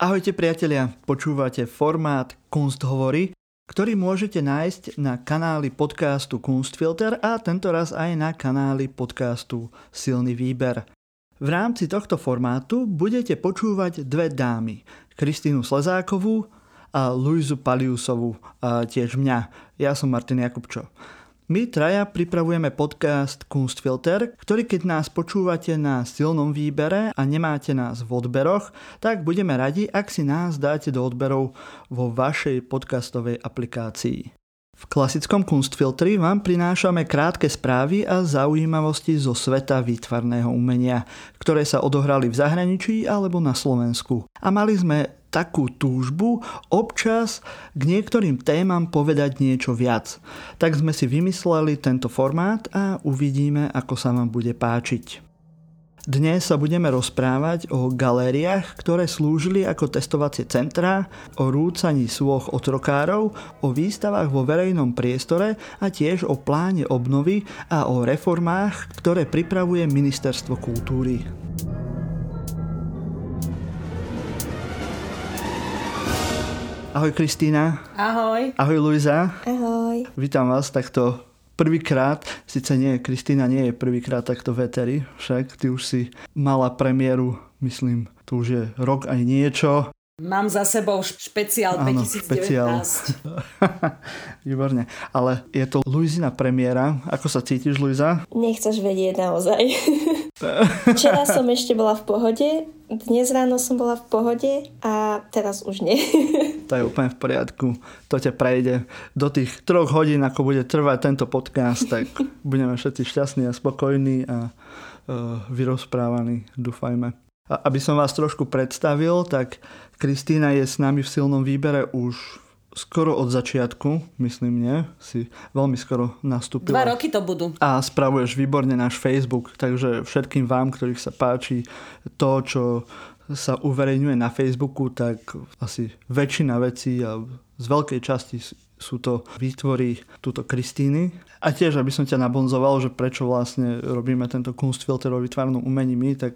Ahojte priatelia, počúvate formát Kunsthovory, ktorý môžete nájsť na kanáli podcastu Kunstfilter a tento raz aj na kanáli podcastu Silný výber. V rámci tohto formátu budete počúvať dve dámy, Kristínu Slezákovú a Luizu Paliusovú, a tiež mňa. Ja som Martin Jakubčo. My traja pripravujeme podcast Kunstfilter, ktorý keď nás počúvate na silnom výbere a nemáte nás v odberoch, tak budeme radi, ak si nás dáte do odberov vo vašej podcastovej aplikácii. V klasickom Kunstfiltri vám prinášame krátke správy a zaujímavosti zo sveta výtvarného umenia, ktoré sa odohrali v zahraničí alebo na Slovensku. A mali sme takú túžbu občas k niektorým témam povedať niečo viac. Tak sme si vymysleli tento formát a uvidíme, ako sa vám bude páčiť. Dnes sa budeme rozprávať o galériách, ktoré slúžili ako testovacie centrá, o rúcaní svoch otrokárov, o výstavách vo verejnom priestore a tiež o pláne obnovy a o reformách, ktoré pripravuje Ministerstvo kultúry. Ahoj Kristýna. Ahoj. Ahoj Luisa. Ahoj. Vítam vás takto prvýkrát, síce nie, Kristýna nie je prvýkrát takto veteri, však ty už si mala premiéru, myslím, tu už je rok aj niečo. Mám za sebou špeciál Áno, 2019. Špeciál. Výborne. Ale je to Luizina premiéra. Ako sa cítiš, Luiza? Nechceš vedieť naozaj. Včera som ešte bola v pohode, dnes ráno som bola v pohode a teraz už nie. to je úplne v poriadku. To ťa prejde. Do tých troch hodín, ako bude trvať tento podcast, tak budeme všetci šťastní a spokojní a uh, vyrozprávaní, dúfajme. A aby som vás trošku predstavil, tak Kristýna je s nami v silnom výbere už skoro od začiatku, myslím nie, si veľmi skoro nastúpila. Dva roky to budú. A spravuješ výborne náš Facebook, takže všetkým vám, ktorých sa páči to, čo sa uverejňuje na Facebooku, tak asi väčšina vecí a z veľkej časti sú to výtvory túto Kristíny. A tiež, aby som ťa nabonzoval, že prečo vlastne robíme tento kunstfilter o vytvarnom umení my, tak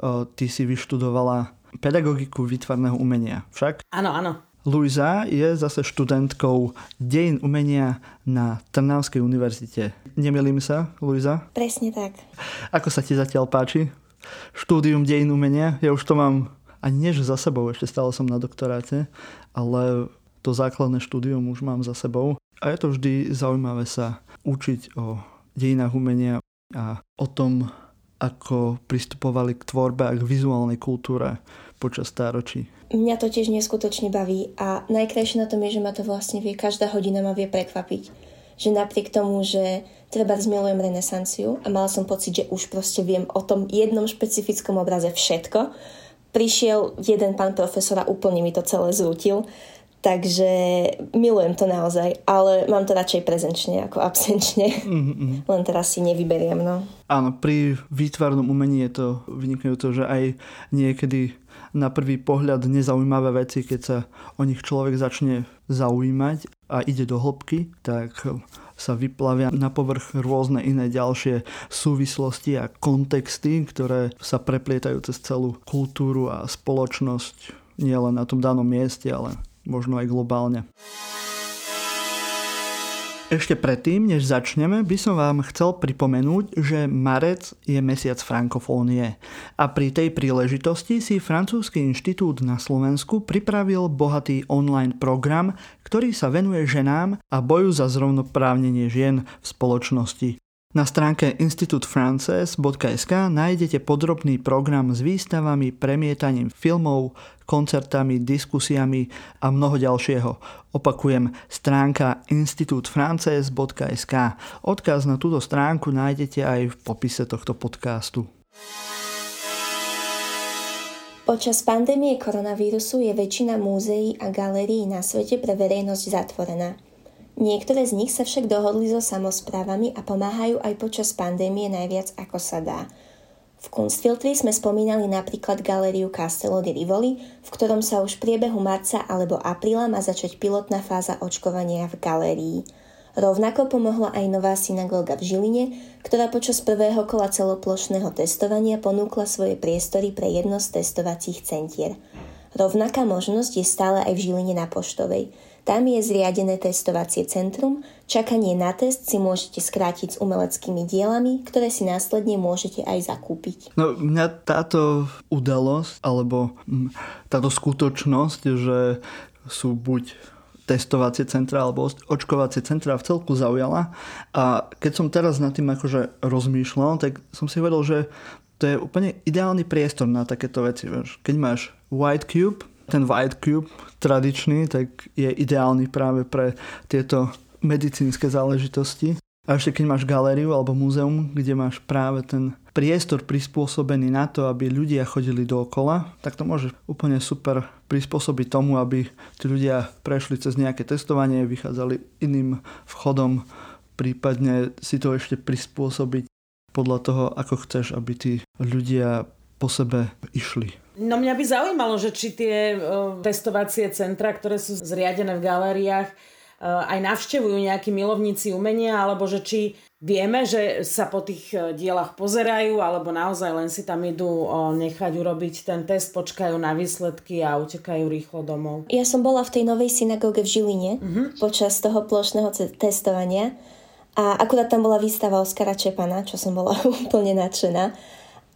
o, ty si vyštudovala pedagogiku výtvarného umenia. Však? Áno, áno. Luisa je zase študentkou dejin umenia na Trnavskej univerzite. Nemilím sa, Luisa? Presne tak. Ako sa ti zatiaľ páči? Štúdium dejin umenia? Ja už to mám ani nie, že za sebou, ešte stále som na doktoráte, ale to základné štúdium už mám za sebou. A je to vždy zaujímavé sa učiť o dejinách umenia a o tom, ako pristupovali k tvorbe a k vizuálnej kultúre počas stáročí. Mňa to tiež neskutočne baví a najkrajšie na tom je, že ma to vlastne vie, každá hodina ma vie prekvapiť. Že napriek tomu, že treba zmilujem renesanciu a mala som pocit, že už proste viem o tom jednom špecifickom obraze všetko, prišiel jeden pán profesor a úplne mi to celé zrútil. Takže milujem to naozaj, ale mám to radšej prezenčne ako absenčne. Mm-hmm. Len teraz si nevyberiem, no. Áno, pri výtvarnom umení je to vynikajúce, že aj niekedy na prvý pohľad nezaujímavé veci, keď sa o nich človek začne zaujímať a ide do hĺbky, tak sa vyplavia na povrch rôzne iné ďalšie súvislosti a kontexty, ktoré sa preplietajú cez celú kultúru a spoločnosť nielen na tom danom mieste, ale možno aj globálne. Ešte predtým, než začneme, by som vám chcel pripomenúť, že marec je mesiac frankofónie a pri tej príležitosti si Francúzsky inštitút na Slovensku pripravil bohatý online program, ktorý sa venuje ženám a boju za zrovnoprávnenie žien v spoločnosti. Na stránke institutfrances.sk nájdete podrobný program s výstavami, premietaním filmov, koncertami, diskusiami a mnoho ďalšieho. Opakujem, stránka institutfrances.sk. Odkaz na túto stránku nájdete aj v popise tohto podcastu. Počas pandémie koronavírusu je väčšina múzeí a galérií na svete pre verejnosť zatvorená. Niektoré z nich sa však dohodli so samozprávami a pomáhajú aj počas pandémie najviac ako sa dá. V Kunstfiltri sme spomínali napríklad galériu Castello di Rivoli, v ktorom sa už v priebehu marca alebo apríla má začať pilotná fáza očkovania v galérii. Rovnako pomohla aj nová synagóga v Žiline, ktorá počas prvého kola celoplošného testovania ponúkla svoje priestory pre jedno z testovacích centier. Rovnaká možnosť je stále aj v Žiline na Poštovej. Tam je zriadené testovacie centrum. Čakanie na test si môžete skrátiť s umeleckými dielami, ktoré si následne môžete aj zakúpiť. No, mňa táto udalosť, alebo hm, táto skutočnosť, že sú buď testovacie centra alebo očkovacie centra v celku zaujala. A keď som teraz nad tým akože rozmýšľal, tak som si vedel, že to je úplne ideálny priestor na takéto veci. Keď máš White Cube, ten White Cube tradičný, tak je ideálny práve pre tieto medicínske záležitosti. A ešte keď máš galériu alebo múzeum, kde máš práve ten priestor prispôsobený na to, aby ľudia chodili dookola, tak to môže úplne super prispôsobiť tomu, aby tí ľudia prešli cez nejaké testovanie, vychádzali iným vchodom, prípadne si to ešte prispôsobiť podľa toho, ako chceš, aby tí ľudia po sebe išli. No mňa by zaujímalo, že či tie uh, testovacie centra, ktoré sú zriadené v galériách, uh, aj navštevujú nejakí milovníci umenia, alebo že či vieme, že sa po tých e, dielach pozerajú, alebo naozaj len si tam idú uh, nechať urobiť ten test, počkajú na výsledky a utekajú rýchlo domov. Ja som bola v tej novej synagóge v Žiline uh-huh. počas toho plošného testovania a akurát tam bola výstava Oskara Čepana, čo som bola úplne nadšená.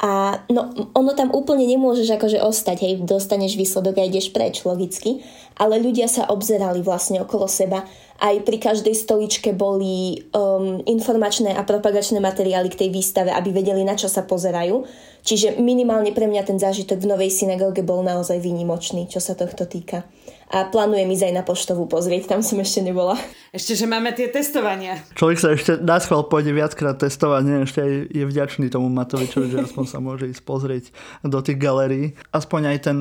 A no, ono tam úplne nemôžeš akože ostať, hej, dostaneš výsledok a ideš preč, logicky. Ale ľudia sa obzerali vlastne okolo seba. Aj pri každej stoličke boli um, informačné a propagačné materiály k tej výstave, aby vedeli, na čo sa pozerajú. Čiže minimálne pre mňa ten zážitok v Novej synagóge bol naozaj výnimočný, čo sa tohto týka a plánujem ísť aj na poštovú pozrieť, tam som ešte nebola. Ešte, že máme tie testovania. Človek sa ešte na schvál pôjde viackrát testovať, nie? ešte aj je vďačný tomu Matovičovi, že aspoň sa môže ísť pozrieť do tých galérií. Aspoň aj ten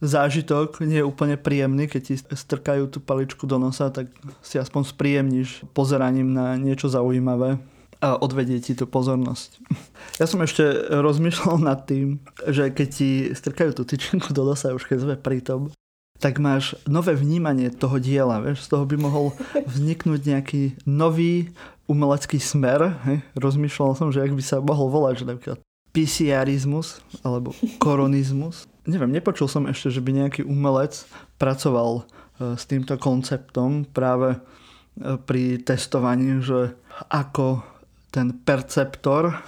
zážitok nie je úplne príjemný, keď ti strkajú tú paličku do nosa, tak si aspoň spríjemníš pozeraním na niečo zaujímavé a odvedie ti tú pozornosť. Ja som ešte rozmýšľal nad tým, že keď ti strkajú tú tyčinku do nosa, už keď sme pri tak máš nové vnímanie toho diela. Vieš? Z toho by mohol vzniknúť nejaký nový umelecký smer. Hej? Rozmýšľal som, že ak by sa mohol volať, že napríklad PCRizmus alebo koronizmus. Neviem, nepočul som ešte, že by nejaký umelec pracoval e, s týmto konceptom práve e, pri testovaní, že ako ten perceptor,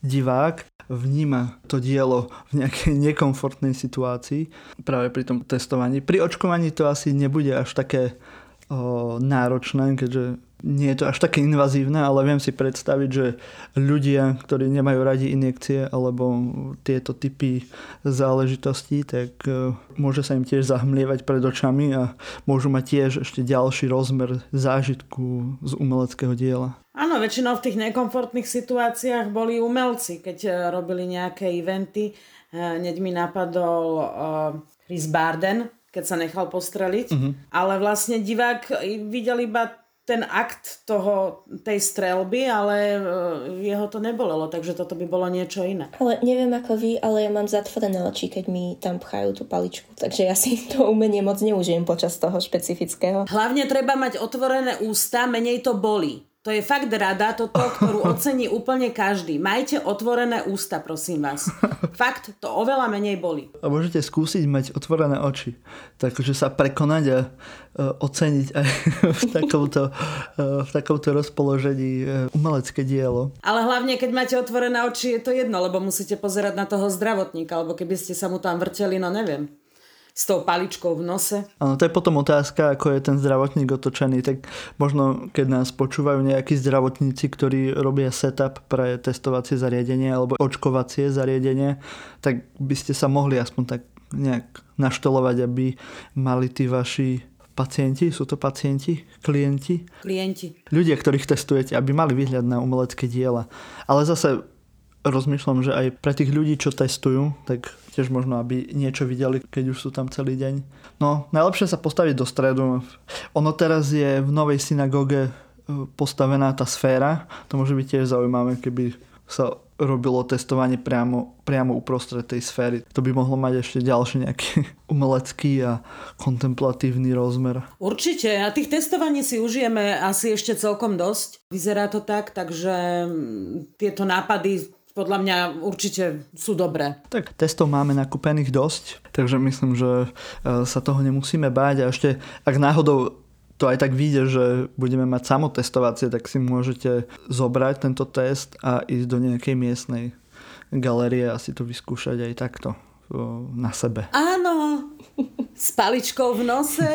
divák, vníma to dielo v nejakej nekomfortnej situácii práve pri tom testovaní. Pri očkovaní to asi nebude až také o, náročné, keďže nie je to až také invazívne, ale viem si predstaviť, že ľudia, ktorí nemajú radi injekcie alebo tieto typy záležitostí, tak e, môže sa im tiež zahmlievať pred očami a môžu mať tiež ešte ďalší rozmer zážitku z umeleckého diela. Áno, väčšinou v tých nekomfortných situáciách boli umelci, keď e, robili nejaké eventy. E, hneď mi napadol Chris Barden, keď sa nechal postreliť. Uh-huh. Ale vlastne divák videl iba ten akt toho, tej strelby, ale jeho to nebolelo, takže toto by bolo niečo iné. Ale neviem ako vy, ale ja mám zatvorené oči, keď mi tam pchajú tú paličku, takže ja si to umenie moc neužijem počas toho špecifického. Hlavne treba mať otvorené ústa, menej to boli. To je fakt rada, toto, ktorú ocení úplne každý. Majte otvorené ústa, prosím vás. Fakt, to oveľa menej boli. A môžete skúsiť mať otvorené oči. Takže sa prekonať a uh, oceniť aj v takomto, uh, v takomto rozpoložení uh, umelecké dielo. Ale hlavne, keď máte otvorené oči, je to jedno, lebo musíte pozerať na toho zdravotníka, alebo keby ste sa mu tam vrteli, no neviem s tou paličkou v nose. Áno, to je potom otázka, ako je ten zdravotník otočený. Tak možno, keď nás počúvajú nejakí zdravotníci, ktorí robia setup pre testovacie zariadenie alebo očkovacie zariadenie, tak by ste sa mohli aspoň tak nejak naštelovať, aby mali tí vaši pacienti, sú to pacienti, klienti? Klienti. Ľudia, ktorých testujete, aby mali výhľad na umelecké diela. Ale zase rozmýšľam, že aj pre tých ľudí, čo testujú, tak tiež možno, aby niečo videli, keď už sú tam celý deň. No, najlepšie sa postaviť do stredu. Ono teraz je v novej synagóge e, postavená tá sféra. To môže byť tiež zaujímavé, keby sa robilo testovanie priamo, priamo uprostred tej sféry. To by mohlo mať ešte ďalší nejaký umelecký a kontemplatívny rozmer. Určite. A tých testovaní si užijeme asi ešte celkom dosť. Vyzerá to tak, takže mm, tieto nápady podľa mňa určite sú dobré. Tak testov máme nakúpených dosť, takže myslím, že e, sa toho nemusíme báť a ešte ak náhodou to aj tak vyjde, že budeme mať samotestovacie, tak si môžete zobrať tento test a ísť do nejakej miestnej galerie a si to vyskúšať aj takto na sebe. Áno, s paličkou v nose,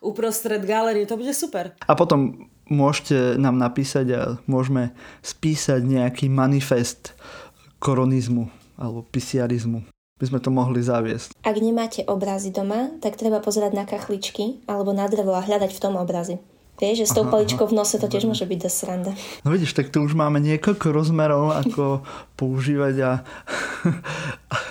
uprostred galerie, to bude super. A potom môžete nám napísať a môžeme spísať nejaký manifest koronizmu alebo pisiarizmu by sme to mohli zaviesť. Ak nemáte obrazy doma, tak treba pozerať na kachličky alebo na drevo a hľadať v tom obrazy. Vieš, že s tou paličkou v nose to tiež môže byť dosť sranda. No vidíš, tak tu už máme niekoľko rozmerov, ako používať a,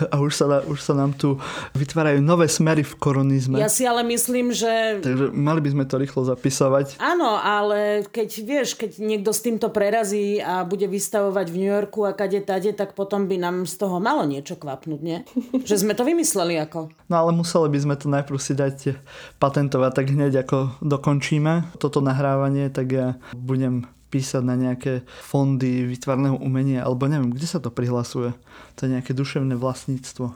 a už, sa, už sa nám tu vytvárajú nové smery v koronizme. Ja si ale myslím, že... Takže mali by sme to rýchlo zapisovať. Áno, ale keď vieš, keď niekto s týmto prerazí a bude vystavovať v New Yorku a kade tade, tak potom by nám z toho malo niečo kvapnúť, nie? že sme to vymysleli ako. No ale museli by sme to najprv si dať patentovať tak hneď ako dokončíme toto nahrávanie, tak ja budem písať na nejaké fondy vytvarného umenia, alebo neviem, kde sa to prihlasuje. To je nejaké duševné vlastníctvo.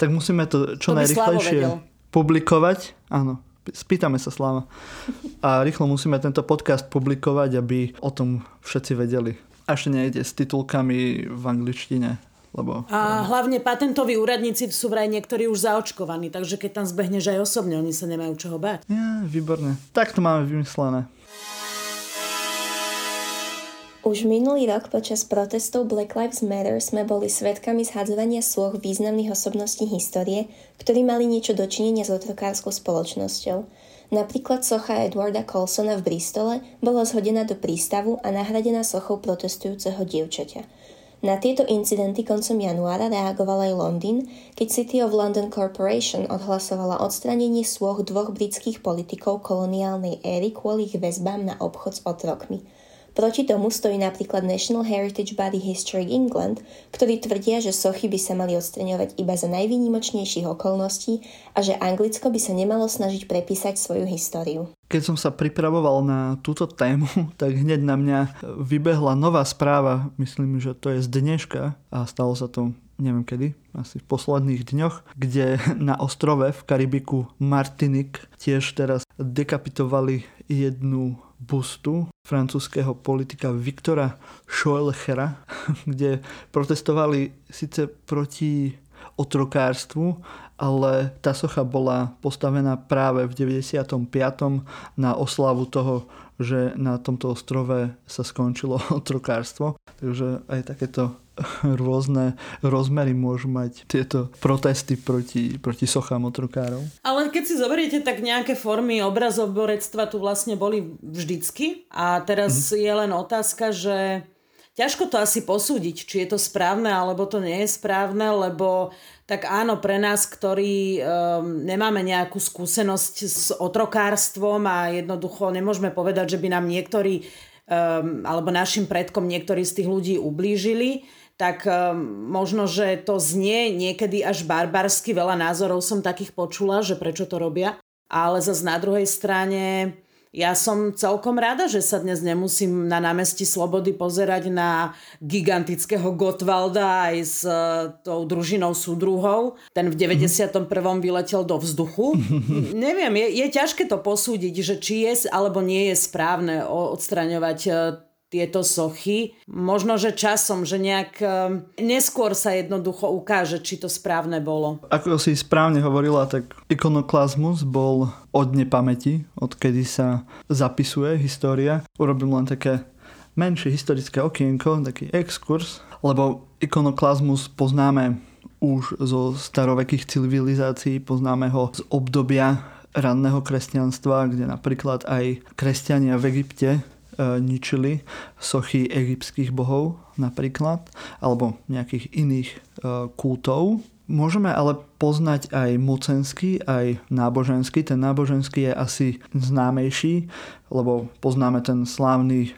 Tak musíme to čo to najrychlejšie publikovať. Áno, spýtame sa Slava. A rýchlo musíme tento podcast publikovať, aby o tom všetci vedeli. A ešte nejde s titulkami v angličtine. Lebo... A hlavne patentoví úradníci sú vraj niektorí už zaočkovaní, takže keď tam zbehneš aj osobne, oni sa nemajú čoho báť. Ja, výborne. Tak to máme vymyslené. Už minulý rok počas protestov Black Lives Matter sme boli svetkami zhadzovania sloh významných osobností histórie, ktorí mali niečo dočinenia s otrokárskou spoločnosťou. Napríklad socha Edwarda Colsona v Bristole bola zhodená do prístavu a nahradená sochou protestujúceho dievčaťa. Na tieto incidenty koncom januára reagoval aj Londýn, keď City of London Corporation odhlasovala odstranenie svoch dvoch britských politikov koloniálnej éry kvôli ich väzbám na obchod s otrokmi – Proti tomu stojí napríklad National Heritage Body History England, ktorí tvrdia, že sochy by sa mali odstreňovať iba za najvýnimočnejších okolností a že Anglicko by sa nemalo snažiť prepísať svoju históriu. Keď som sa pripravoval na túto tému, tak hneď na mňa vybehla nová správa, myslím, že to je z dneška a stalo sa to neviem kedy, asi v posledných dňoch, kde na ostrove v Karibiku Martinik tiež teraz dekapitovali jednu bustu francúzského politika Viktora Schoelchera, kde protestovali síce proti otrokárstvu, ale tá socha bola postavená práve v 95. na oslavu toho, že na tomto ostrove sa skončilo otrokárstvo. Takže aj takéto rôzne rozmery môžu mať tieto protesty proti, proti sochám otrokárov. Ale keď si zoberiete, tak nejaké formy obrazoborectva tu vlastne boli vždycky a teraz mm. je len otázka, že ťažko to asi posúdiť, či je to správne alebo to nie je správne, lebo tak áno, pre nás, ktorí um, nemáme nejakú skúsenosť s otrokárstvom a jednoducho nemôžeme povedať, že by nám niektorí um, alebo našim predkom niektorí z tých ľudí ublížili, tak um, možno, že to znie niekedy až barbarsky. Veľa názorov som takých počula, že prečo to robia. Ale zase na druhej strane ja som celkom rada, že sa dnes nemusím na námestí Slobody pozerať na gigantického Gotwalda aj s uh, tou družinou súdruhov. Ten v 91. vyletel do vzduchu. Neviem, je, je ťažké to posúdiť, že či je alebo nie je správne odstraňovať uh, tieto sochy. Možno, že časom, že nejak eh, neskôr sa jednoducho ukáže, či to správne bolo. Ako si správne hovorila, tak ikonoklazmus bol od nepamäti, odkedy sa zapisuje história. Urobím len také menšie historické okienko, taký exkurs, lebo ikonoklazmus poznáme už zo starovekých civilizácií, poznáme ho z obdobia ranného kresťanstva, kde napríklad aj kresťania v Egypte ničili sochy egyptských bohov napríklad, alebo nejakých iných e, kultov. Môžeme ale poznať aj mocenský, aj náboženský. Ten náboženský je asi známejší, lebo poznáme ten slávny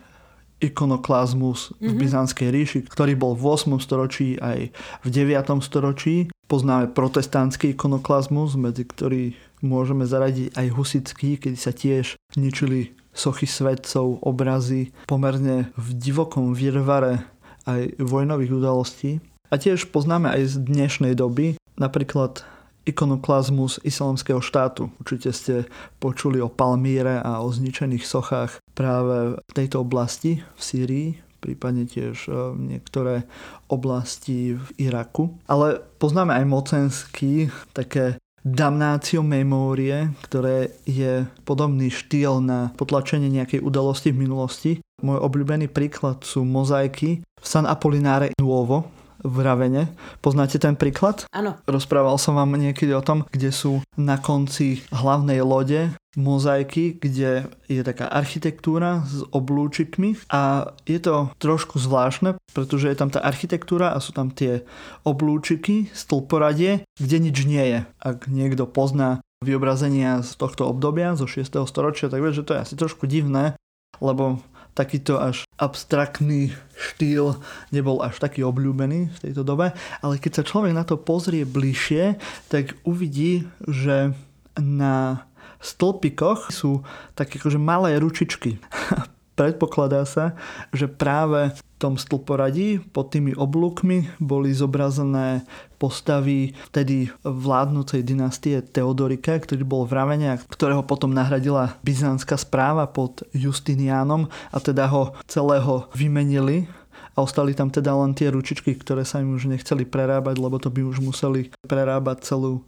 ikonoklazmus mm-hmm. v mhm. Byzantskej ríši, ktorý bol v 8. storočí aj v 9. storočí. Poznáme protestantský ikonoklazmus, medzi ktorý môžeme zaradiť aj husický, kedy sa tiež ničili sochy svetcov, obrazy pomerne v divokom virvare aj vojnových udalostí. A tiež poznáme aj z dnešnej doby, napríklad ikonoklazmus islamského štátu. Určite ste počuli o Palmíre a o zničených sochách práve v tejto oblasti v Sýrii, prípadne tiež e, niektoré oblasti v Iraku. Ale poznáme aj mocensky také damnácio memórie, ktoré je podobný štýl na potlačenie nejakej udalosti v minulosti. Môj obľúbený príklad sú mozaiky v San Apollinare Nuovo v Ravene. Poznáte ten príklad? Áno. Rozprával som vám niekedy o tom, kde sú na konci hlavnej lode mozaiky, kde je taká architektúra s oblúčikmi a je to trošku zvláštne, pretože je tam tá architektúra a sú tam tie oblúčiky, stĺporadie, kde nič nie je. Ak niekto pozná vyobrazenia z tohto obdobia, zo 6. storočia, tak vie, že to je asi trošku divné, lebo takýto až abstraktný štýl nebol až taký obľúbený v tejto dobe, ale keď sa človek na to pozrie bližšie, tak uvidí, že na stĺpikoch sú také akože malé ručičky. Predpokladá sa, že práve v tom stĺporadí pod tými oblúkmi boli zobrazené postavy vtedy vládnucej dynastie Teodorika, ktorý bol v Ravene ktorého potom nahradila byzantská správa pod Justinianom a teda ho celého vymenili a ostali tam teda len tie ručičky, ktoré sa im už nechceli prerábať, lebo to by už museli prerábať celú,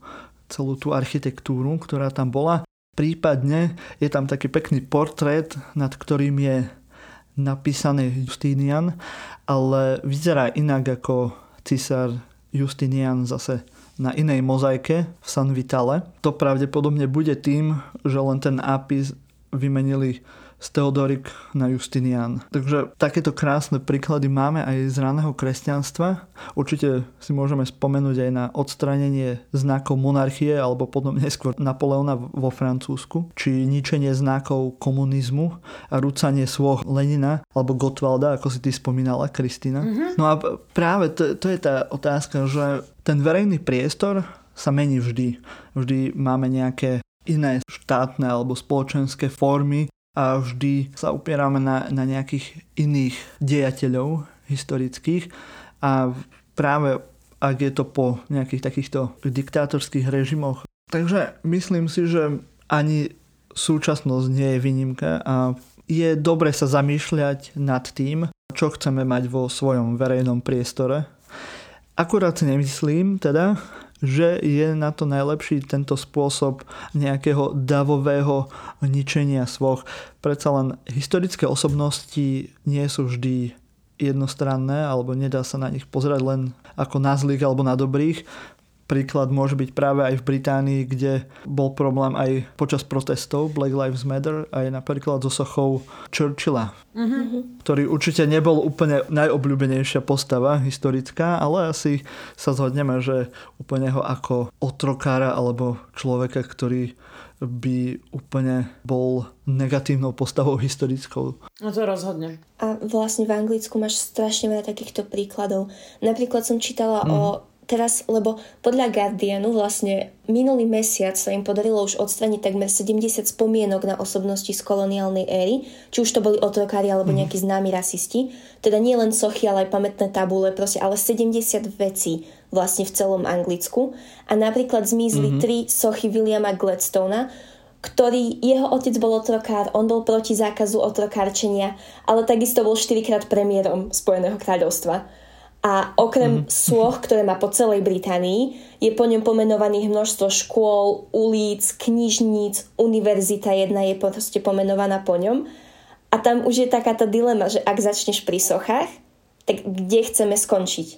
celú tú architektúru, ktorá tam bola. Prípadne je tam taký pekný portrét, nad ktorým je napísaný Justinian, ale vyzerá inak ako cisár Justinian zase na inej mozaike v San Vitale. To pravdepodobne bude tým, že len ten ápis vymenili z Teodorik na Justinian. Takže takéto krásne príklady máme aj z raného kresťanstva. Určite si môžeme spomenúť aj na odstranenie znakov monarchie alebo potom neskôr Napoleona vo Francúzsku, či ničenie znakov komunizmu a rúcanie svoch Lenina alebo Gotwalda, ako si ty spomínala, Kristina. Mm-hmm. No a práve to, to je tá otázka, že ten verejný priestor sa mení vždy. Vždy máme nejaké iné štátne alebo spoločenské formy, a vždy sa upierame na, na nejakých iných dejateľov historických a práve ak je to po nejakých takýchto diktátorských režimoch. Takže myslím si, že ani súčasnosť nie je výnimka a je dobre sa zamýšľať nad tým, čo chceme mať vo svojom verejnom priestore. Akurát si nemyslím teda, že je na to najlepší tento spôsob nejakého davového ničenia svoch. Predsa len historické osobnosti nie sú vždy jednostranné, alebo nedá sa na nich pozerať len ako na zlých alebo na dobrých príklad môže byť práve aj v Británii, kde bol problém aj počas protestov Black Lives Matter, aj napríklad so sochou Churchilla, mm-hmm. ktorý určite nebol úplne najobľúbenejšia postava historická, ale asi sa zhodneme, že úplne ho ako otrokára alebo človeka, ktorý by úplne bol negatívnou postavou historickou. No to rozhodne. A vlastne v Anglicku máš strašne veľa takýchto príkladov. Napríklad som čítala mm. o teraz, lebo podľa Guardianu vlastne minulý mesiac sa im podarilo už odstraniť takmer 70 spomienok na osobnosti z koloniálnej éry, či už to boli otrokári alebo mhm. nejakí známi rasisti. Teda nie len sochy, ale aj pamätné tabule, proste, ale 70 vecí vlastne v celom Anglicku. A napríklad zmizli mm-hmm. tri sochy Williama Gladstona, ktorý, jeho otec bol otrokár, on bol proti zákazu otrokárčenia, ale takisto bol štyrikrát premiérom Spojeného kráľovstva. A okrem mm-hmm. sôch, ktoré má po celej Británii, je po ňom pomenovaných množstvo škôl, ulic, knižníc, univerzita jedna je proste pomenovaná po ňom. A tam už je taká tá dilema, že ak začneš pri sochách, tak kde chceme skončiť?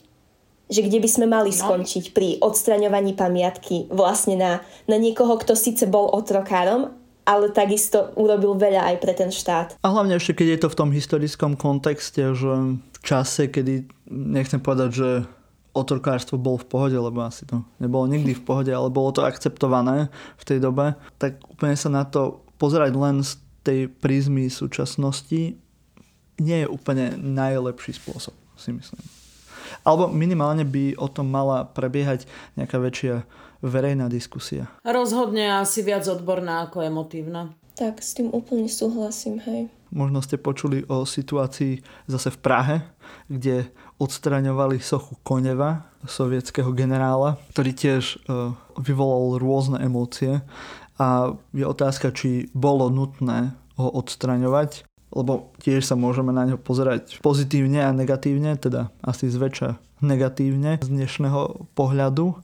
Že kde by sme mali no. skončiť pri odstraňovaní pamiatky vlastne na, na niekoho, kto síce bol otrokárom, ale takisto urobil veľa aj pre ten štát. A hlavne ešte, keď je to v tom historickom kontexte, že čase, kedy nechcem povedať, že otrokárstvo bolo v pohode, lebo asi to nebolo nikdy v pohode, ale bolo to akceptované v tej dobe, tak úplne sa na to pozerať len z tej prízmy súčasnosti nie je úplne najlepší spôsob, si myslím. Alebo minimálne by o tom mala prebiehať nejaká väčšia verejná diskusia. Rozhodne asi viac odborná ako emotívna. Tak, s tým úplne súhlasím, hej. Možno ste počuli o situácii zase v Prahe, kde odstraňovali sochu Koneva, sovietského generála, ktorý tiež e, vyvolal rôzne emócie. A je otázka, či bolo nutné ho odstraňovať, lebo tiež sa môžeme na ňo pozerať pozitívne a negatívne, teda asi zväčša negatívne z dnešného pohľadu,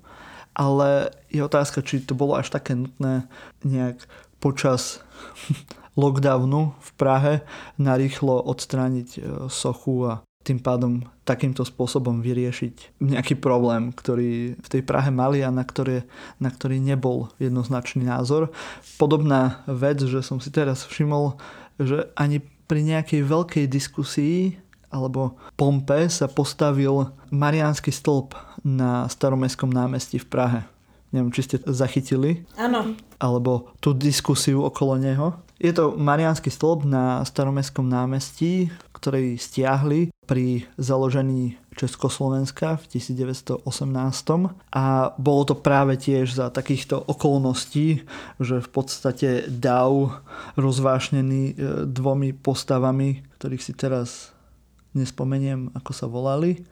ale je otázka, či to bolo až také nutné nejak počas lockdownu v Prahe narýchlo odstrániť e, sochu a tým pádom takýmto spôsobom vyriešiť nejaký problém, ktorý v tej Prahe mali a na, ktoré, na ktorý nebol jednoznačný názor. Podobná vec, že som si teraz všimol, že ani pri nejakej veľkej diskusii alebo pompe sa postavil Mariánsky stĺp na staromestskom námestí v Prahe. Neviem, či ste zachytili. Áno. Alebo tú diskusiu okolo neho. Je to Mariánsky stĺp na staromestskom námestí, ktorý stiahli pri založení Československa v 1918 a bolo to práve tiež za takýchto okolností, že v podstate dav rozvášnený e, dvomi postavami, ktorých si teraz nespomeniem, ako sa volali,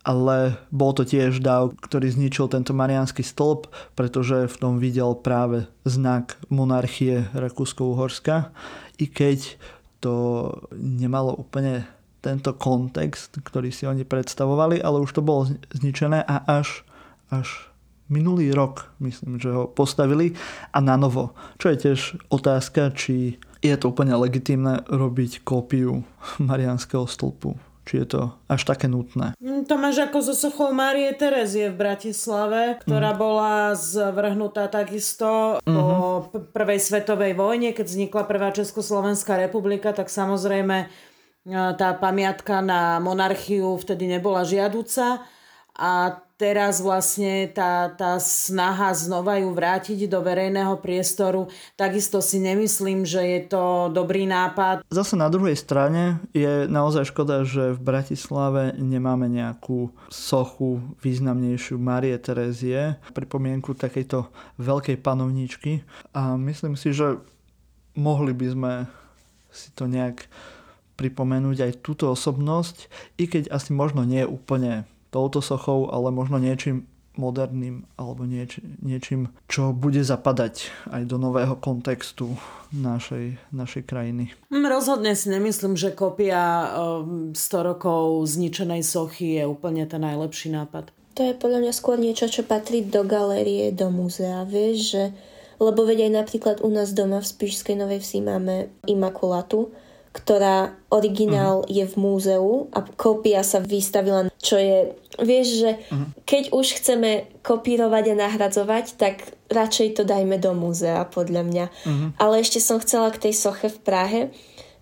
ale bol to tiež dáv, ktorý zničil tento Mariánsky stĺp, pretože v tom videl práve znak monarchie Rakúsko-Uhorska, i keď to nemalo úplne tento kontext, ktorý si oni predstavovali, ale už to bolo zničené a až, až minulý rok, myslím, že ho postavili a na novo. Čo je tiež otázka, či je to úplne legitímne robiť kópiu Mariánskeho stĺpu či je to až také nutné. Mm, to máš ako zo sochou Márie Terezie v Bratislave, ktorá mm. bola zvrhnutá takisto mm-hmm. po mhm. prvej svetovej vojne, keď vznikla prvá Československá republika, tak samozrejme e, tá pamiatka na monarchiu vtedy nebola žiaduca a teraz vlastne tá, tá snaha znova ju vrátiť do verejného priestoru, takisto si nemyslím, že je to dobrý nápad. Zase na druhej strane je naozaj škoda, že v Bratislave nemáme nejakú sochu významnejšiu Marie Terezie, pripomienku takejto veľkej panovníčky a myslím si, že mohli by sme si to nejak pripomenúť aj túto osobnosť, i keď asi možno nie úplne touto sochou, ale možno niečím moderným alebo nieč, niečím, čo bude zapadať aj do nového kontextu našej, našej krajiny. Mm, rozhodne si nemyslím, že kopia 100 ehm, rokov zničenej sochy je úplne ten najlepší nápad. To je podľa mňa skôr niečo, čo patrí do galérie, do múzea. Vieš, že lebo veď aj napríklad u nás doma v Spišskej Novej Vsi máme Imakulatu, ktorá originál uh-huh. je v múzeu a kópia sa vystavila, čo je, vieš, že uh-huh. keď už chceme kopírovať a nahradzovať, tak radšej to dajme do múzea, podľa mňa. Uh-huh. Ale ešte som chcela k tej soche v Prahe,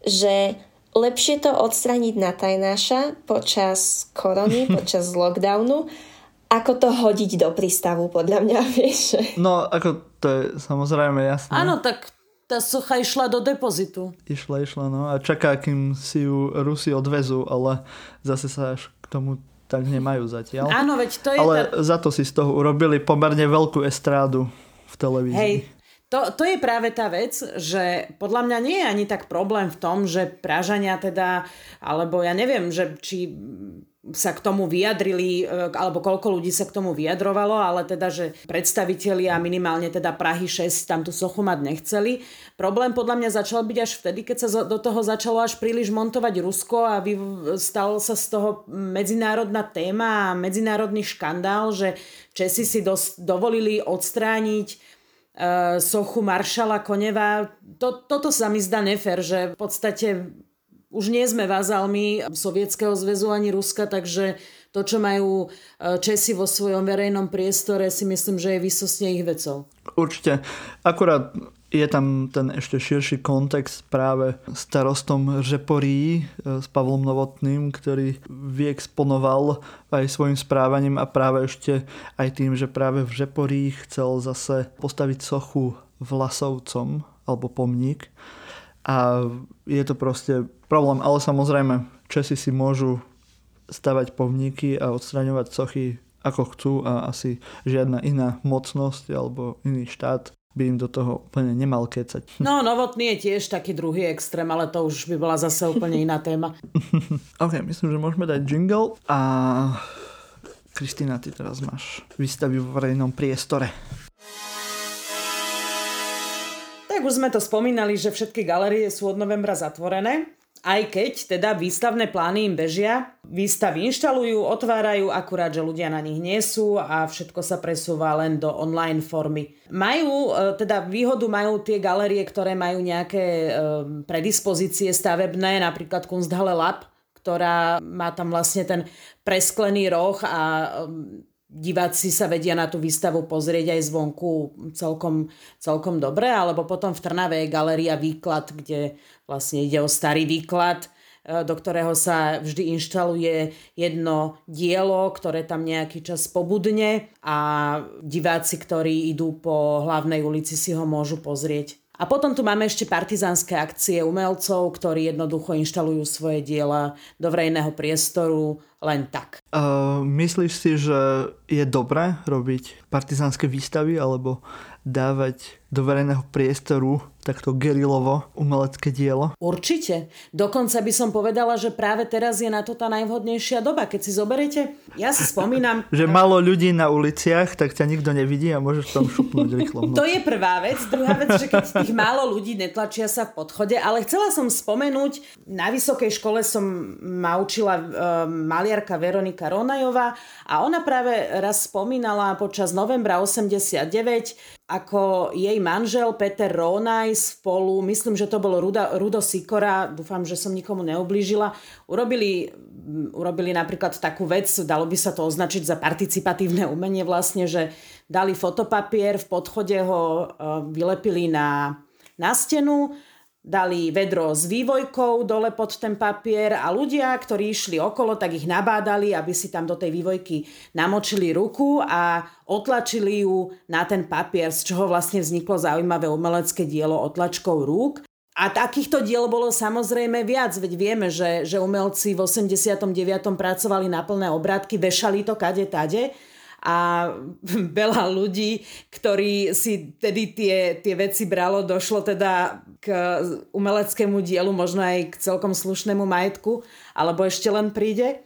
že lepšie to odstraniť na tajnáša počas korony, počas lockdownu, ako to hodiť do prístavu, podľa mňa, vieš. No, ako to je samozrejme jasné. Áno, tak tá socha išla do depozitu. Išla, išla, no a čaká, kým si ju Rusi odvezú, ale zase sa až k tomu tak nemajú zatiaľ. Áno, veď to je... Ale tá... za to si z toho urobili pomerne veľkú estrádu v televízii. Hej, to, to je práve tá vec, že podľa mňa nie je ani tak problém v tom, že Pražania teda, alebo ja neviem, že či sa k tomu vyjadrili, e, alebo koľko ľudí sa k tomu vyjadrovalo, ale teda, že predstavitelia minimálne teda Prahy 6 tam tú sochu mať nechceli. Problém podľa mňa začal byť až vtedy, keď sa do toho začalo až príliš montovať Rusko a stal sa z toho medzinárodná téma a medzinárodný škandál, že Česi si dos- dovolili odstrániť uh, sochu maršala Koneva. To, toto sa mi zdá nefer, že v podstate už nie sme vazalmi Sovietskeho zväzu ani Ruska, takže to, čo majú e, Česi vo svojom verejnom priestore, si myslím, že je vysosne ich vecou. Určite. Akurát je tam ten ešte širší kontext práve starostom Žeporí e, s Pavlom Novotným, ktorý vyexponoval aj svojim správaním a práve ešte aj tým, že práve v Žeporí chcel zase postaviť sochu Vlasovcom alebo pomník a je to proste problém, ale samozrejme Česi si môžu stavať povníky a odstraňovať sochy ako chcú a asi žiadna iná mocnosť alebo iný štát by im do toho úplne nemal kecať. No, novotný je tiež taký druhý extrém, ale to už by bola zase úplne iná téma. ok, myslím, že môžeme dať jingle a Kristýna, ty teraz máš výstavy v verejnom priestore. Tak už sme to spomínali, že všetky galerie sú od novembra zatvorené. Aj keď teda výstavné plány im bežia, výstavy inštalujú, otvárajú, akurát, že ľudia na nich nie sú a všetko sa presúva len do online formy. Majú, e, teda výhodu majú tie galerie, ktoré majú nejaké e, predispozície stavebné, napríklad Kunsthalle Lab, ktorá má tam vlastne ten presklený roh a diváci sa vedia na tú výstavu pozrieť aj zvonku celkom, celkom dobre, alebo potom v Trnave je galeria Výklad, kde vlastne ide o starý výklad, e, do ktorého sa vždy inštaluje jedno dielo, ktoré tam nejaký čas pobudne a diváci, ktorí idú po hlavnej ulici si ho môžu pozrieť. A potom tu máme ešte partizánske akcie umelcov, ktorí jednoducho inštalujú svoje diela do verejného priestoru len tak. Uh, myslíš si, že je dobré robiť partizánske výstavy alebo dávať do verejného priestoru takto gerilovo umelecké dielo? Určite. Dokonca by som povedala, že práve teraz je na to tá najvhodnejšia doba. Keď si zoberiete, ja si spomínam... že malo ľudí na uliciach, tak ťa nikto nevidí a môžeš tam šupnúť rýchlo. To je prvá vec. Druhá vec, že keď tých málo ľudí netlačia sa v podchode, ale chcela som spomenúť, na vysokej škole som ma učila uh, maliarka Veronika Ronajová a ona práve raz spomínala počas novembra 89, ako jej manžel Peter Ronaj spolu, myslím, že to bolo Ruda, Rudo Sikora, dúfam, že som nikomu neublížila, urobili, urobili napríklad takú vec, dalo by sa to označiť za participatívne umenie vlastne, že dali fotopapier, v podchode ho e, vylepili na, na stenu, dali vedro s vývojkou dole pod ten papier a ľudia, ktorí išli okolo, tak ich nabádali, aby si tam do tej vývojky namočili ruku a otlačili ju na ten papier, z čoho vlastne vzniklo zaujímavé umelecké dielo otlačkou rúk. A takýchto diel bolo samozrejme viac, veď vieme, že, že umelci v 89. pracovali na plné obrátky, vešali to kade tade a veľa ľudí, ktorí si tedy tie, tie veci bralo, došlo teda k umeleckému dielu, možno aj k celkom slušnému majetku, alebo ešte len príde.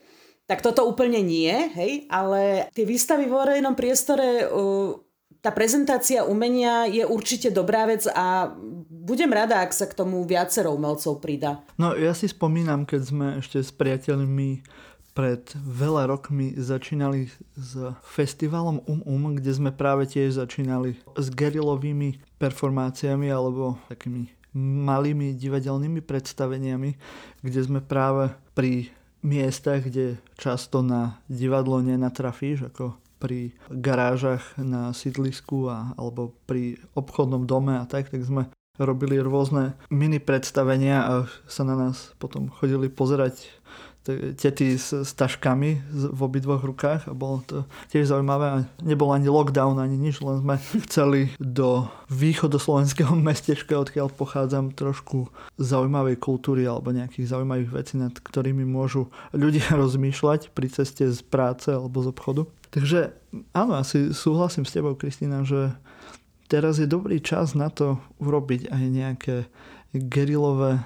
Tak toto úplne nie, hej, ale tie výstavy vo verejnom priestore, tá prezentácia umenia je určite dobrá vec a budem rada, ak sa k tomu viacero umelcov pridá. No ja si spomínam, keď sme ešte s priateľmi pred veľa rokmi začínali s festivalom Um Um, kde sme práve tiež začínali s gerilovými performáciami alebo takými malými divadelnými predstaveniami, kde sme práve pri miestach, kde často na divadlo nenatrafíš, ako pri garážach na sídlisku a, alebo pri obchodnom dome a tak, tak sme robili rôzne mini predstavenia a sa na nás potom chodili pozerať tety s, s taškami v obidvoch rukách a bolo to tiež zaujímavé a nebol ani lockdown, ani nič, len sme chceli do východoslovenského mestečka, odkiaľ pochádzam, trošku zaujímavej kultúry alebo nejakých zaujímavých vecí, nad ktorými môžu ľudia rozmýšľať pri ceste z práce alebo z obchodu. Takže áno, asi súhlasím s tebou, Kristýna, že teraz je dobrý čas na to urobiť aj nejaké gerilové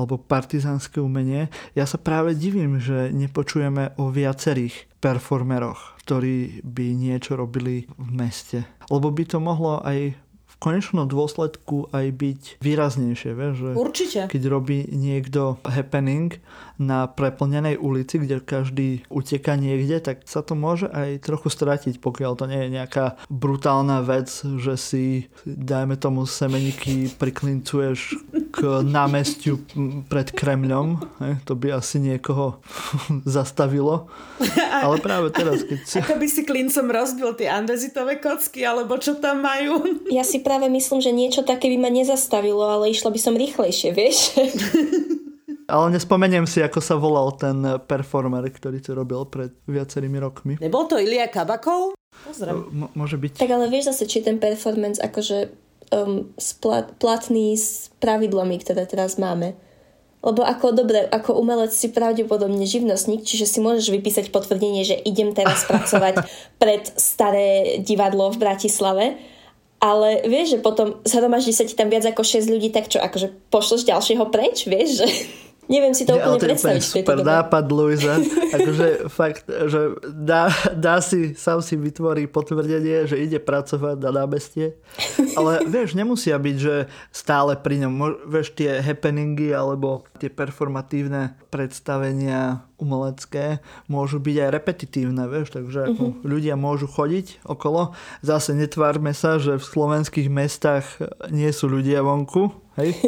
alebo partizánske umenie. Ja sa práve divím, že nepočujeme o viacerých performeroch, ktorí by niečo robili v meste. Lebo by to mohlo aj konečnom dôsledku aj byť výraznejšie. Vieš, že Určite. Keď robí niekto happening na preplnenej ulici, kde každý uteka niekde, tak sa to môže aj trochu stratiť, pokiaľ to nie je nejaká brutálna vec, že si, dajme tomu, semeniky priklincuješ k námestiu pred Kremľom. To by asi niekoho zastavilo. Ale práve teraz, keď si... Ako by si klincom rozbil tie andezitové kocky, alebo čo tam majú? Ja si práve myslím, že niečo také by ma nezastavilo, ale išla by som rýchlejšie, vieš? Ale nespomeniem si, ako sa volal ten performer, ktorý to robil pred viacerými rokmi. Nebol to Ilia Kabakov? Pozriem. M- môže byť. Tak ale vieš zase, či ten performance akože um, splat, platný s pravidlami, ktoré teraz máme. Lebo ako dobre, ako umelec si pravdepodobne živnostník, čiže si môžeš vypísať potvrdenie, že idem teraz pracovať pred staré divadlo v Bratislave Ale vieš, že potom zhromaždí sa ti tam viac ako 6 ľudí, tak čo, akože pošleš ďalšieho preč, vieš, že Neviem si to Nie, úplne to predstaviť. Je super nápad, Luisa. akože fakt, že dá, dá si, sám si vytvorí potvrdenie, že ide pracovať na námestie. Ale vieš, nemusia byť, že stále pri ňom. Vieš, tie happeningy alebo tie performatívne predstavenia umelecké môžu byť aj repetitívne, vieš, takže uh-huh. ľudia môžu chodiť okolo. Zase netvárme sa, že v slovenských mestách nie sú ľudia vonku, hej.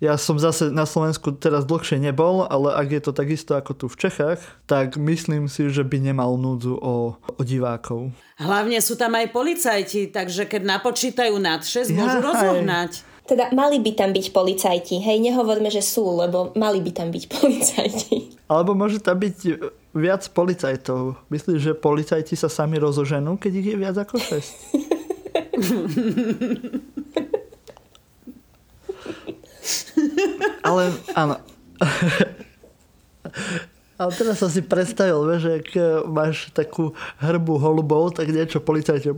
Ja som zase na Slovensku teraz dlhšie nebol, ale ak je to takisto ako tu v Čechách, tak myslím si, že by nemal núdzu o, o divákov. Hlavne sú tam aj policajti, takže keď napočítajú nad 6, môžu ja, rozohnať. Teda mali by tam byť policajti. Hej, nehovorme, že sú, lebo mali by tam byť policajti. Alebo môže tam byť viac policajtov. Myslíš, že policajti sa sami rozoženú, keď ich je viac ako 6? Ale áno. Ale teraz som si predstavil, vieš, že ak máš takú hrbu holubov, tak niečo policajte.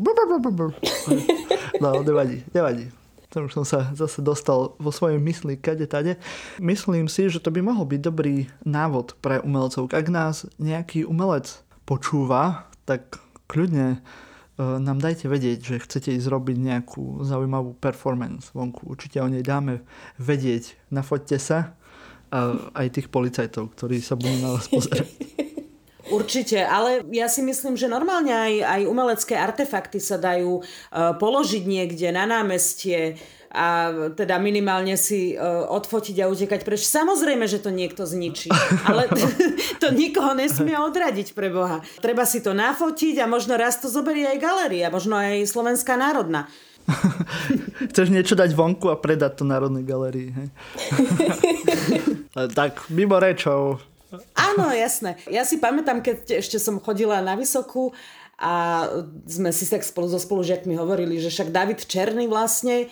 No, nevadí, nevadí. To už som sa zase dostal vo svojej mysli kade tade. Myslím si, že to by mohol byť dobrý návod pre umelcov. Ak nás nejaký umelec počúva, tak kľudne E, nám dajte vedieť, že chcete ísť robiť nejakú zaujímavú performance vonku. Určite o nej dáme vedieť. Nafoďte sa a aj tých policajtov, ktorí sa budú na vás pozerať. Určite, ale ja si myslím, že normálne aj, aj umelecké artefakty sa dajú uh, položiť niekde na námestie, a teda minimálne si uh, odfotiť a utekať preč. Samozrejme, že to niekto zničí, ale to nikoho nesmie odradiť pre Boha. Treba si to nafotiť a možno raz to zoberie aj galéria, možno aj Slovenská národná. Chceš niečo dať vonku a predať to Národnej galérii. Hej? tak, mimo rečov. Áno, jasné. Ja si pamätám, keď ešte som chodila na Vysokú a sme si tak spolu so spolužiakmi hovorili, že však David Černý vlastne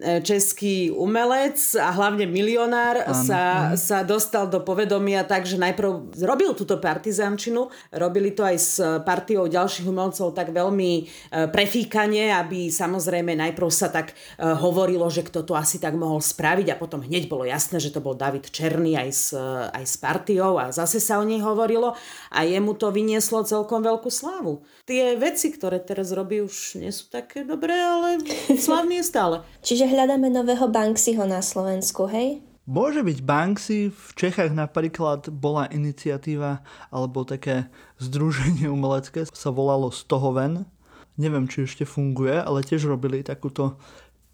český umelec a hlavne milionár sa, sa dostal do povedomia tak, že najprv robil túto partizančinu, robili to aj s partiou ďalších umelcov tak veľmi e, prefíkanie, aby samozrejme najprv sa tak e, hovorilo, že kto to asi tak mohol spraviť a potom hneď bolo jasné, že to bol David Černý aj s, aj s partiou a zase sa o nej hovorilo a jemu to vynieslo celkom veľkú slávu. Tie veci, ktoré teraz robí, už nie sú také dobré, ale slavný je stále. Čiže Čiže hľadáme nového Banksyho na Slovensku, hej? Môže byť Banksy, v Čechách napríklad bola iniciatíva alebo také združenie umelecké, sa volalo Stohoven. Neviem, či ešte funguje, ale tiež robili takúto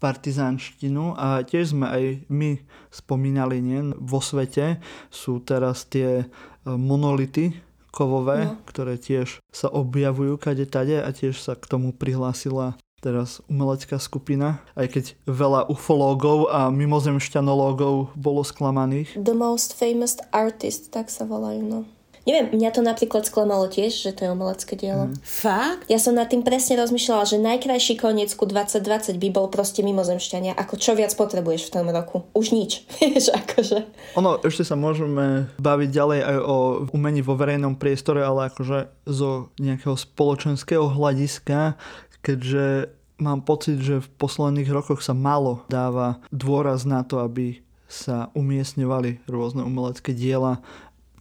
partizánštinu a tiež sme aj my spomínali, nie? vo svete sú teraz tie e, monolity kovové, no. ktoré tiež sa objavujú kade tade a tiež sa k tomu prihlásila teraz umelecká skupina, aj keď veľa ufológov a mimozemšťanológov bolo sklamaných. The most famous artist, tak sa volajú, no. Neviem, mňa to napríklad sklamalo tiež, že to je umelecké dielo. Mm. Fakt? Ja som nad tým presne rozmýšľala, že najkrajší koniec ku 2020 by bol proste mimozemšťania. Ako čo viac potrebuješ v tom roku? Už nič. Vieš, akože. Ono, ešte sa môžeme baviť ďalej aj o umení vo verejnom priestore, ale akože zo nejakého spoločenského hľadiska keďže mám pocit, že v posledných rokoch sa málo dáva dôraz na to, aby sa umiestňovali rôzne umelecké diela,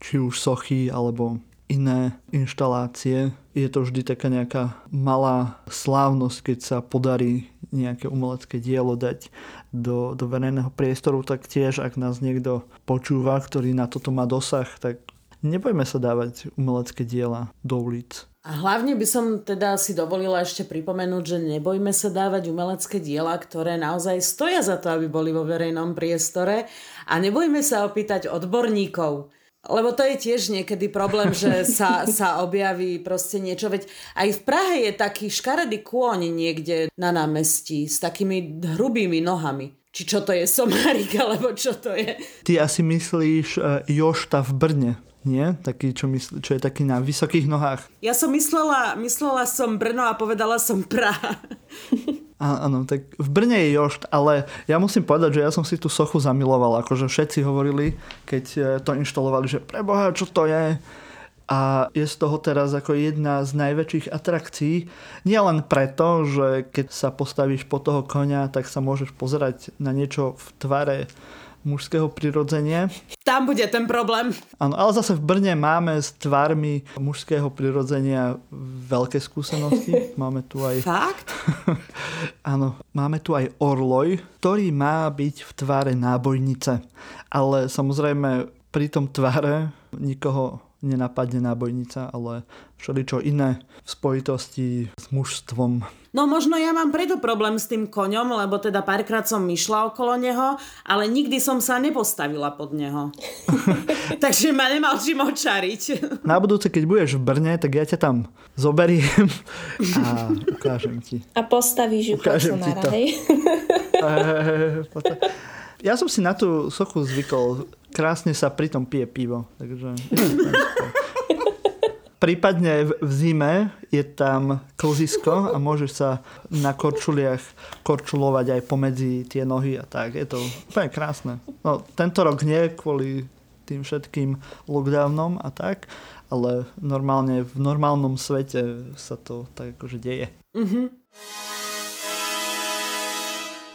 či už sochy alebo iné inštalácie. Je to vždy taká nejaká malá slávnosť, keď sa podarí nejaké umelecké dielo dať do, do verejného priestoru, tak tiež ak nás niekto počúva, ktorý na toto má dosah, tak nebojme sa dávať umelecké diela do ulic. A hlavne by som teda si dovolila ešte pripomenúť, že nebojme sa dávať umelecké diela, ktoré naozaj stoja za to, aby boli vo verejnom priestore a nebojme sa opýtať odborníkov. Lebo to je tiež niekedy problém, že sa, sa objaví proste niečo. Veď aj v Prahe je taký škaredý kôň niekde na námestí s takými hrubými nohami. Či čo to je, somárik, alebo čo to je. Ty asi myslíš uh, Jošta v Brne nie? Taký, čo, mysl, čo je taký na vysokých nohách. Ja som myslela, myslela som Brno a povedala som Praha. Áno, tak v Brne je Jošt, ale ja musím povedať, že ja som si tú sochu zamiloval, akože všetci hovorili, keď e, to inštalovali, že preboha, čo to je. a je z toho teraz ako jedna z najväčších atrakcií. Nie len preto, že keď sa postavíš po toho konia, tak sa môžeš pozerať na niečo v tvare mužského prirodzenia. Tam bude ten problém. Áno, ale zase v Brne máme s tvármi mužského prirodzenia veľké skúsenosti. Máme tu aj... Fakt? Áno, máme tu aj Orloj, ktorý má byť v tvare nábojnice. Ale samozrejme pri tom tvare nikoho nenapadne nábojnica, ale všeličo iné v spojitosti s mužstvom. No možno ja mám preto problém s tým koňom, lebo teda párkrát som myšla okolo neho, ale nikdy som sa nepostavila pod neho. Takže ma nemal čím očariť. Na budúce, keď budeš v Brne, tak ja ťa tam zoberiem a ukážem ti. A postavíš ju Ukážem ti to. hej? Ja som si na tú sochu zvykol. Krásne sa pritom pije pivo. Takže... Prípadne v zime je tam klzisko a môžeš sa na korčuliach korčulovať aj pomedzi tie nohy a tak. Je to úplne krásne. No, tento rok nie kvôli tým všetkým lockdownom a tak, ale normálne v normálnom svete sa to tak akože deje. Mhm.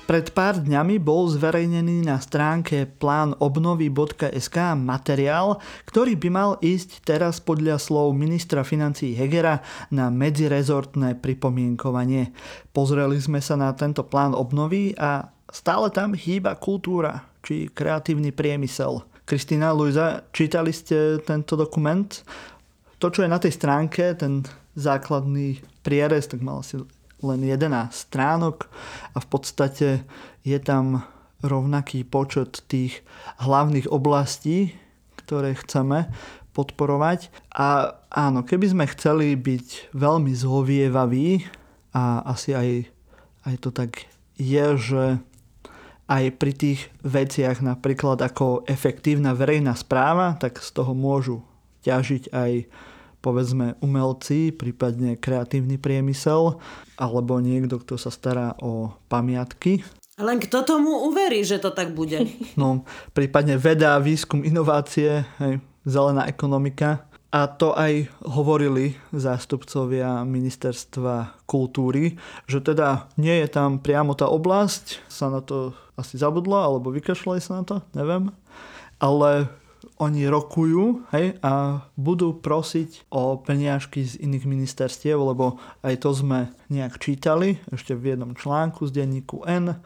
Pred pár dňami bol zverejnený na stránke plánobnovy.sk materiál, ktorý by mal ísť teraz podľa slov ministra financí Hegera na medzirezortné pripomienkovanie. Pozreli sme sa na tento plán obnovy a stále tam chýba kultúra či kreatívny priemysel. Kristýna, Luisa, čítali ste tento dokument? To, čo je na tej stránke, ten základný prierez, tak mal asi len 11 stránok a v podstate je tam rovnaký počet tých hlavných oblastí, ktoré chceme podporovať. A áno, keby sme chceli byť veľmi zhovievaví, a asi aj, aj to tak je, že aj pri tých veciach napríklad ako efektívna verejná správa, tak z toho môžu ťažiť aj povedzme umelci, prípadne kreatívny priemysel, alebo niekto, kto sa stará o pamiatky. Len kto tomu uverí, že to tak bude? No, prípadne veda, výskum, inovácie, hej, zelená ekonomika. A to aj hovorili zástupcovia ministerstva kultúry, že teda nie je tam priamo tá oblasť, sa na to asi zabudlo, alebo vykašľali sa na to, neviem. Ale oni rokujú hej, a budú prosiť o peniažky z iných ministerstiev, lebo aj to sme nejak čítali ešte v jednom článku z denníku N,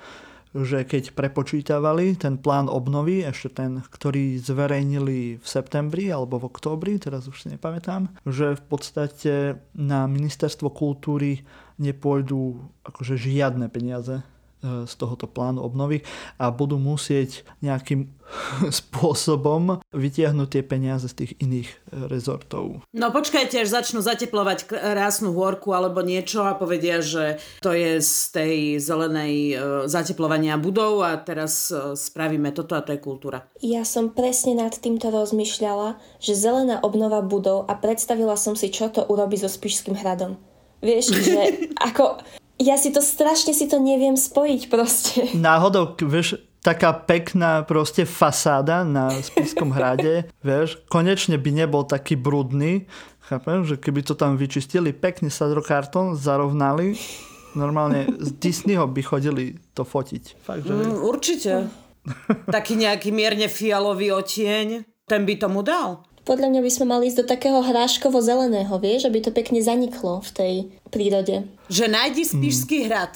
že keď prepočítavali ten plán obnovy, ešte ten, ktorý zverejnili v septembri alebo v októbri, teraz už si nepamätám, že v podstate na ministerstvo kultúry nepôjdu akože žiadne peniaze z tohoto plánu obnovy a budú musieť nejakým spôsobom vytiahnuť tie peniaze z tých iných e, rezortov. No počkajte, až začnú zateplovať krásnu hôrku alebo niečo a povedia, že to je z tej zelenej e, zateplovania budov a teraz e, spravíme toto a to je kultúra. Ja som presne nad týmto rozmýšľala, že zelená obnova budov a predstavila som si, čo to urobí so Spišským hradom. Vieš, že ako ja si to strašne si to neviem spojiť proste. Náhodou, vieš, taká pekná proste fasáda na Spiskom hrade, vieš, konečne by nebol taký brudný, chápem, že keby to tam vyčistili, pekne sadrokartón zarovnali, normálne z Disneyho by chodili to fotiť. Fakt, že... Mm, určite. Taký nejaký mierne fialový otieň, ten by tomu dal. Podľa mňa by sme mali ísť do takého hráškovo-zeleného, vieš, aby to pekne zaniklo v tej prírode. Že nájdi Spišský hmm. hrad.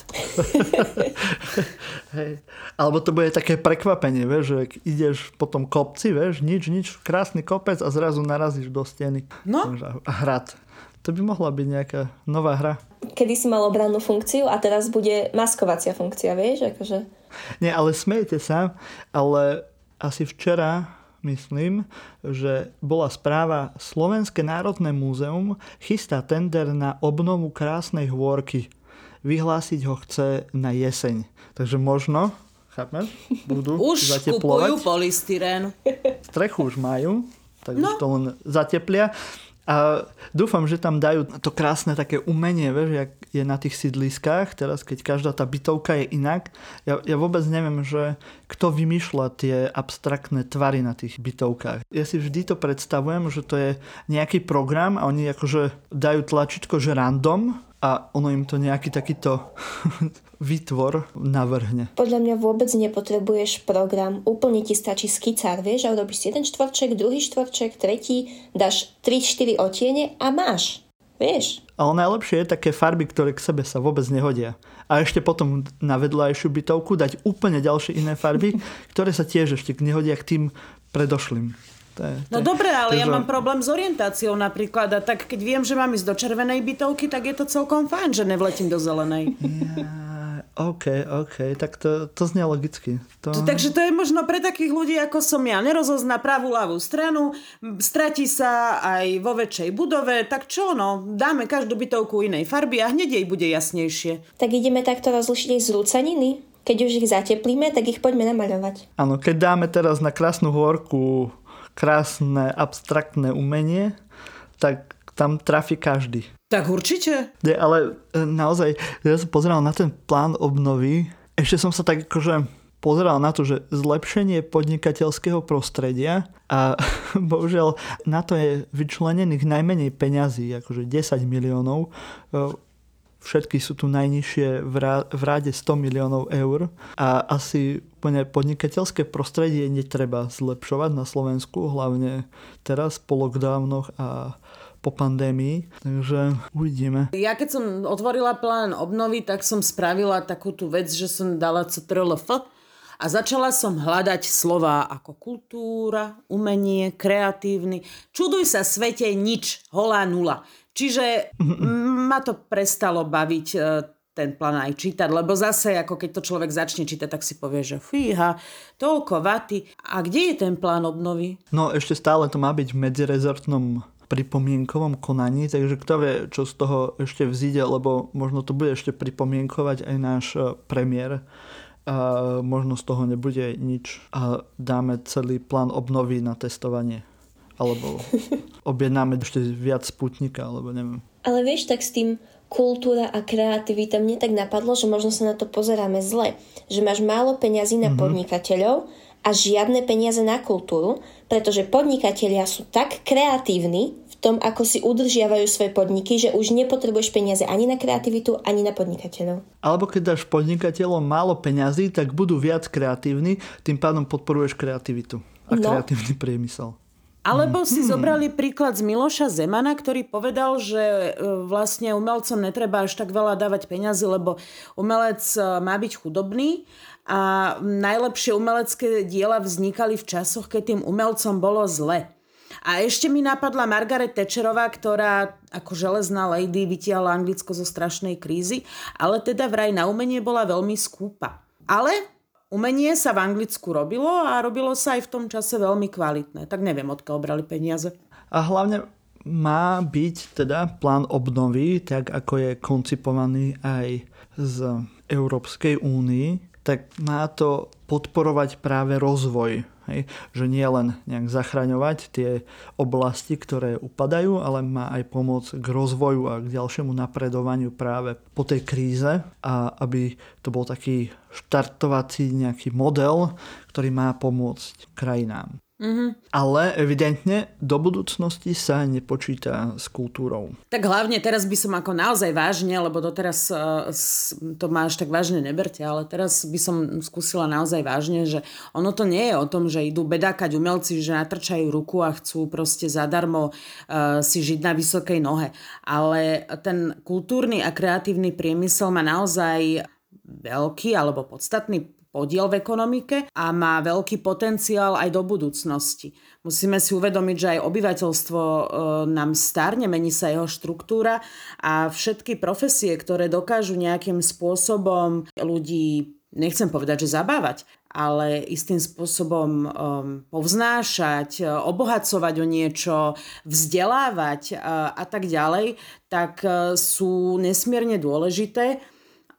Hej. Alebo to bude také prekvapenie, vieš, že ideš po tom kopci, vieš, nič, nič, krásny kopec a zrazu narazíš do steny. No. A hrad. To by mohla byť nejaká nová hra. Kedy si mal obrannú funkciu a teraz bude maskovacia funkcia, vieš, akože... Nie, ale smejte sa, ale asi včera myslím, že bola správa Slovenské národné múzeum chystá tender na obnovu krásnej hôrky. Vyhlásiť ho chce na jeseň. Takže možno, chápeš, budú už zateplovať. Už polystyrén. Strechu už majú, tak no. už to len zateplia. A dúfam, že tam dajú to krásne také umenie, vieš, jak je na tých sídliskách, teraz keď každá tá bytovka je inak. Ja, ja vôbec neviem, že kto vymýšľa tie abstraktné tvary na tých bytovkách. Ja si vždy to predstavujem, že to je nejaký program a oni akože dajú tlačítko, že random a ono im to nejaký takýto výtvor navrhne. Podľa mňa vôbec nepotrebuješ program, úplne ti stačí skicár, vieš, a urobíš si jeden štvorček, druhý štvorček, tretí, dáš 3-4 otiene a máš. Vieš? Ale najlepšie je také farby, ktoré k sebe sa vôbec nehodia. A ešte potom na vedľajšiu bytovku dať úplne ďalšie iné farby, ktoré sa tiež ešte nehodia k tým predošlým. To je, to no dobre, ale to ja že... mám problém s orientáciou napríklad a tak keď viem, že mám ísť do červenej bytovky, tak je to celkom fajn, že nevletím do zelenej. Ja, OK, OK, tak to, to znie logicky. To... Takže to je možno pre takých ľudí, ako som ja. Nerozozná pravú, ľavú stranu, stratí sa aj vo väčšej budove, tak čo no, dáme každú bytovku inej farby a hneď jej bude jasnejšie. Tak ideme takto rozlišiť aj z rúcaniny? Keď už ich zateplíme, tak ich poďme namaľovať. Áno, keď dáme teraz na krásnu horku krásne abstraktné umenie, tak tam trafi každý. Tak určite. Nie, ale e, naozaj, ja som pozeral na ten plán obnovy, ešte som sa tak akože pozeral na to, že zlepšenie podnikateľského prostredia a bohužiaľ na to je vyčlenených najmenej peňazí, akože 10 miliónov. Všetky sú tu najnižšie v ráde 100 miliónov eur a asi úplne podnikateľské prostredie netreba zlepšovať na Slovensku, hlavne teraz po lockdownoch a po pandémii, takže uvidíme. Ja keď som otvorila plán obnovy, tak som spravila takú tú vec, že som dala CTRLF a začala som hľadať slova ako kultúra, umenie, kreatívny. Čuduj sa svete, nič, holá nula. Čiže ma to prestalo baviť e, ten plán aj čítať, lebo zase, ako keď to človek začne čítať, tak si povie, že fíha, toľko vaty. A kde je ten plán obnovy? No ešte stále to má byť v medzirezortnom pripomienkovom konaní, takže kto vie, čo z toho ešte vzíde, lebo možno to bude ešte pripomienkovať aj náš e, premiér a možno z toho nebude nič a dáme celý plán obnovy na testovanie alebo objednáme ešte viac sputnika, alebo neviem. Ale vieš, tak s tým kultúra a kreativita, mne tak napadlo, že možno sa na to pozeráme zle. Že máš málo peňazí na mm-hmm. podnikateľov a žiadne peniaze na kultúru, pretože podnikatelia sú tak kreatívni v tom, ako si udržiavajú svoje podniky, že už nepotrebuješ peniaze ani na kreativitu, ani na podnikateľov. Alebo keď dáš podnikateľom málo peňazí, tak budú viac kreatívni, tým pádom podporuješ kreativitu a no. kreatívny priemysel. Alebo si hmm. zobrali príklad z Miloša Zemana, ktorý povedal, že e, vlastne umelcom netreba až tak veľa dávať peniazy, lebo umelec e, má byť chudobný a najlepšie umelecké diela vznikali v časoch, keď tým umelcom bolo zle. A ešte mi napadla Margaret Thatcherová, ktorá ako železná lady vytiahla Anglicko zo strašnej krízy, ale teda vraj na umenie bola veľmi skúpa. Ale Umenie sa v Anglicku robilo a robilo sa aj v tom čase veľmi kvalitné. Tak neviem, odkiaľ brali peniaze. A hlavne má byť teda plán obnovy, tak ako je koncipovaný aj z Európskej únii, tak má to podporovať práve rozvoj Hej? Že nie len nejak zachraňovať tie oblasti, ktoré upadajú, ale má aj pomôcť k rozvoju a k ďalšiemu napredovaniu práve po tej kríze a aby to bol taký štartovací nejaký model, ktorý má pomôcť krajinám. Mm-hmm. Ale evidentne do budúcnosti sa nepočíta s kultúrou. Tak hlavne teraz by som ako naozaj vážne, lebo doteraz uh, to máš tak vážne neberte, ale teraz by som skúsila naozaj vážne, že ono to nie je o tom, že idú bedákať umelci, že natrčajú ruku a chcú proste zadarmo uh, si žiť na vysokej nohe. Ale ten kultúrny a kreatívny priemysel má naozaj veľký alebo podstatný podiel v ekonomike a má veľký potenciál aj do budúcnosti. Musíme si uvedomiť, že aj obyvateľstvo e, nám starne, mení sa jeho štruktúra a všetky profesie, ktoré dokážu nejakým spôsobom ľudí, nechcem povedať, že zabávať, ale istým spôsobom um, povznášať, obohacovať o niečo, vzdelávať uh, a tak ďalej, tak uh, sú nesmierne dôležité